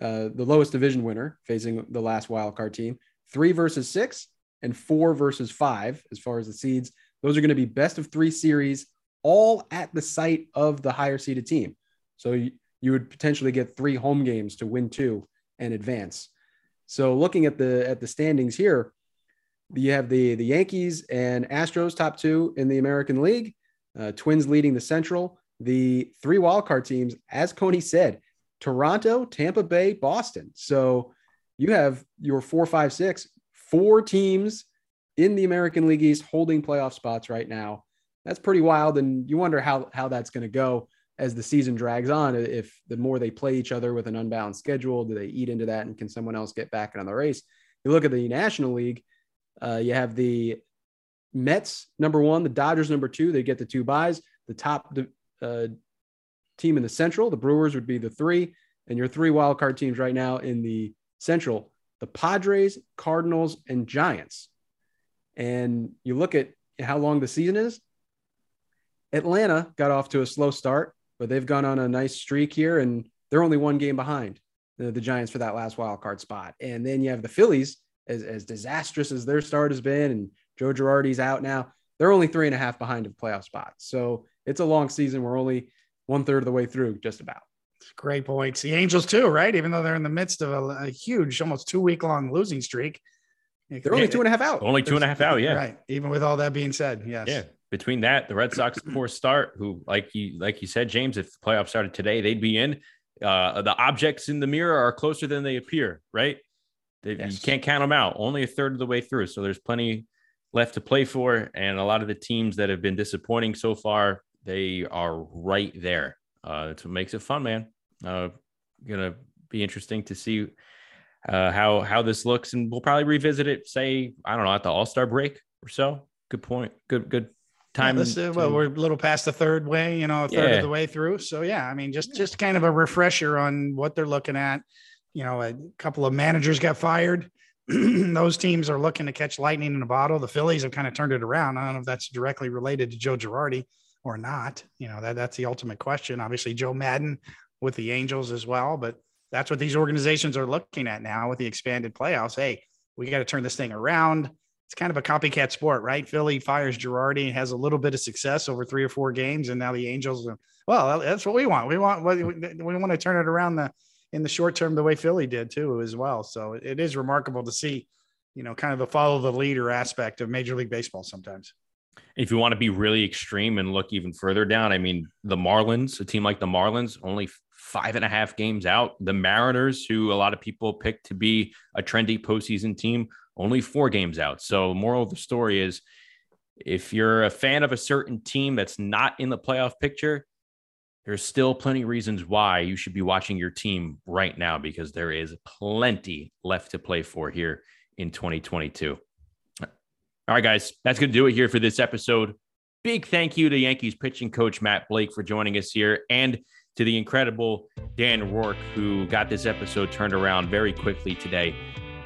uh, the lowest division winner facing the last wild card team. Three versus six and four versus five as far as the seeds. Those are going to be best of three series all at the site of the higher seeded team. So you, you would potentially get three home games to win two and advance. So looking at the at the standings here, you have the the Yankees and Astros top two in the American League, uh, Twins leading the Central. The three wildcard teams, as Coney said, Toronto, Tampa Bay, Boston. So you have your four, five, six, four teams in the American League East holding playoff spots right now that's pretty wild. And you wonder how how that's going to go as the season drags on. If the more they play each other with an unbalanced schedule, do they eat into that, and can someone else get back in on the race? You look at the National League. Uh, you have the Mets number one, the Dodgers number two. They get the two buys. The top uh, team in the Central, the Brewers, would be the three, and your three wild card teams right now in the Central, the Padres, Cardinals, and Giants. And you look at how long the season is. Atlanta got off to a slow start, but they've gone on a nice streak here, and they're only one game behind the, the Giants for that last wild card spot. And then you have the Phillies, as, as disastrous as their start has been, and Joe Girardi's out now. They're only three and a half behind of playoff spots. So it's a long season. We're only one third of the way through, just about. Great points. The Angels too, right? Even though they're in the midst of a, a huge, almost two week long losing streak. They're only two and a half out. Only two and a half out. Yeah. Right. Even with all that being said. Yes. Yeah between that, the Red Sox poor start, who like you like you said, James, if the playoffs started today, they'd be in. Uh, the objects in the mirror are closer than they appear, right? They, yes. You can't count them out. Only a third of the way through, so there's plenty left to play for, and a lot of the teams that have been disappointing so far, they are right there. Uh, that's what makes it fun, man. Uh, gonna be interesting to see uh, how how this looks, and we'll probably revisit it. Say I don't know at the All Star break or so. Good point. Good good time. Yeah, to, well, we're a little past the third way, you know, a third yeah. of the way through. So yeah, I mean, just just kind of a refresher on what they're looking at. You know, a couple of managers got fired. Those teams are looking to catch lightning in a bottle. The Phillies have kind of turned it around. I don't know if that's directly related to Joe Girardi or not. You know, that that's the ultimate question. Obviously, Joe Maddon with the Angels as well, but that's what these organizations are looking at now with the expanded playoffs. Hey, we got to turn this thing around it's kind of a copycat sport, right? Philly fires Girardi, and has a little bit of success over three or four games, and now the Angels. Well, that's what we want. We want we, we want to turn it around the in the short term the way Philly did too as well. So it is remarkable to see, you know, kind of the follow the leader aspect of Major League Baseball sometimes. If you want to be really extreme and look even further down, I mean, the Marlins, a team like the Marlins, only five and a half games out. The Mariners, who a lot of people pick to be a trendy postseason team, only four games out. So, moral of the story is if you're a fan of a certain team that's not in the playoff picture, there's still plenty of reasons why you should be watching your team right now because there is plenty left to play for here in 2022. All right, guys, that's going to do it here for this episode. Big thank you to Yankees pitching coach Matt Blake for joining us here and to the incredible Dan Rourke, who got this episode turned around very quickly today.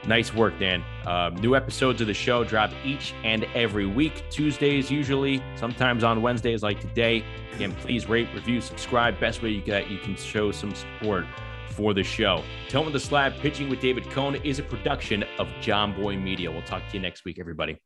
Nice work, Dan. Um, new episodes of the show drop each and every week, Tuesdays usually, sometimes on Wednesdays like today. Again, please rate, review, subscribe. Best way you can, you can show some support for the show. Toeing the Slab Pitching with David Cone is a production of Jomboy Media. We'll talk to you next week, everybody.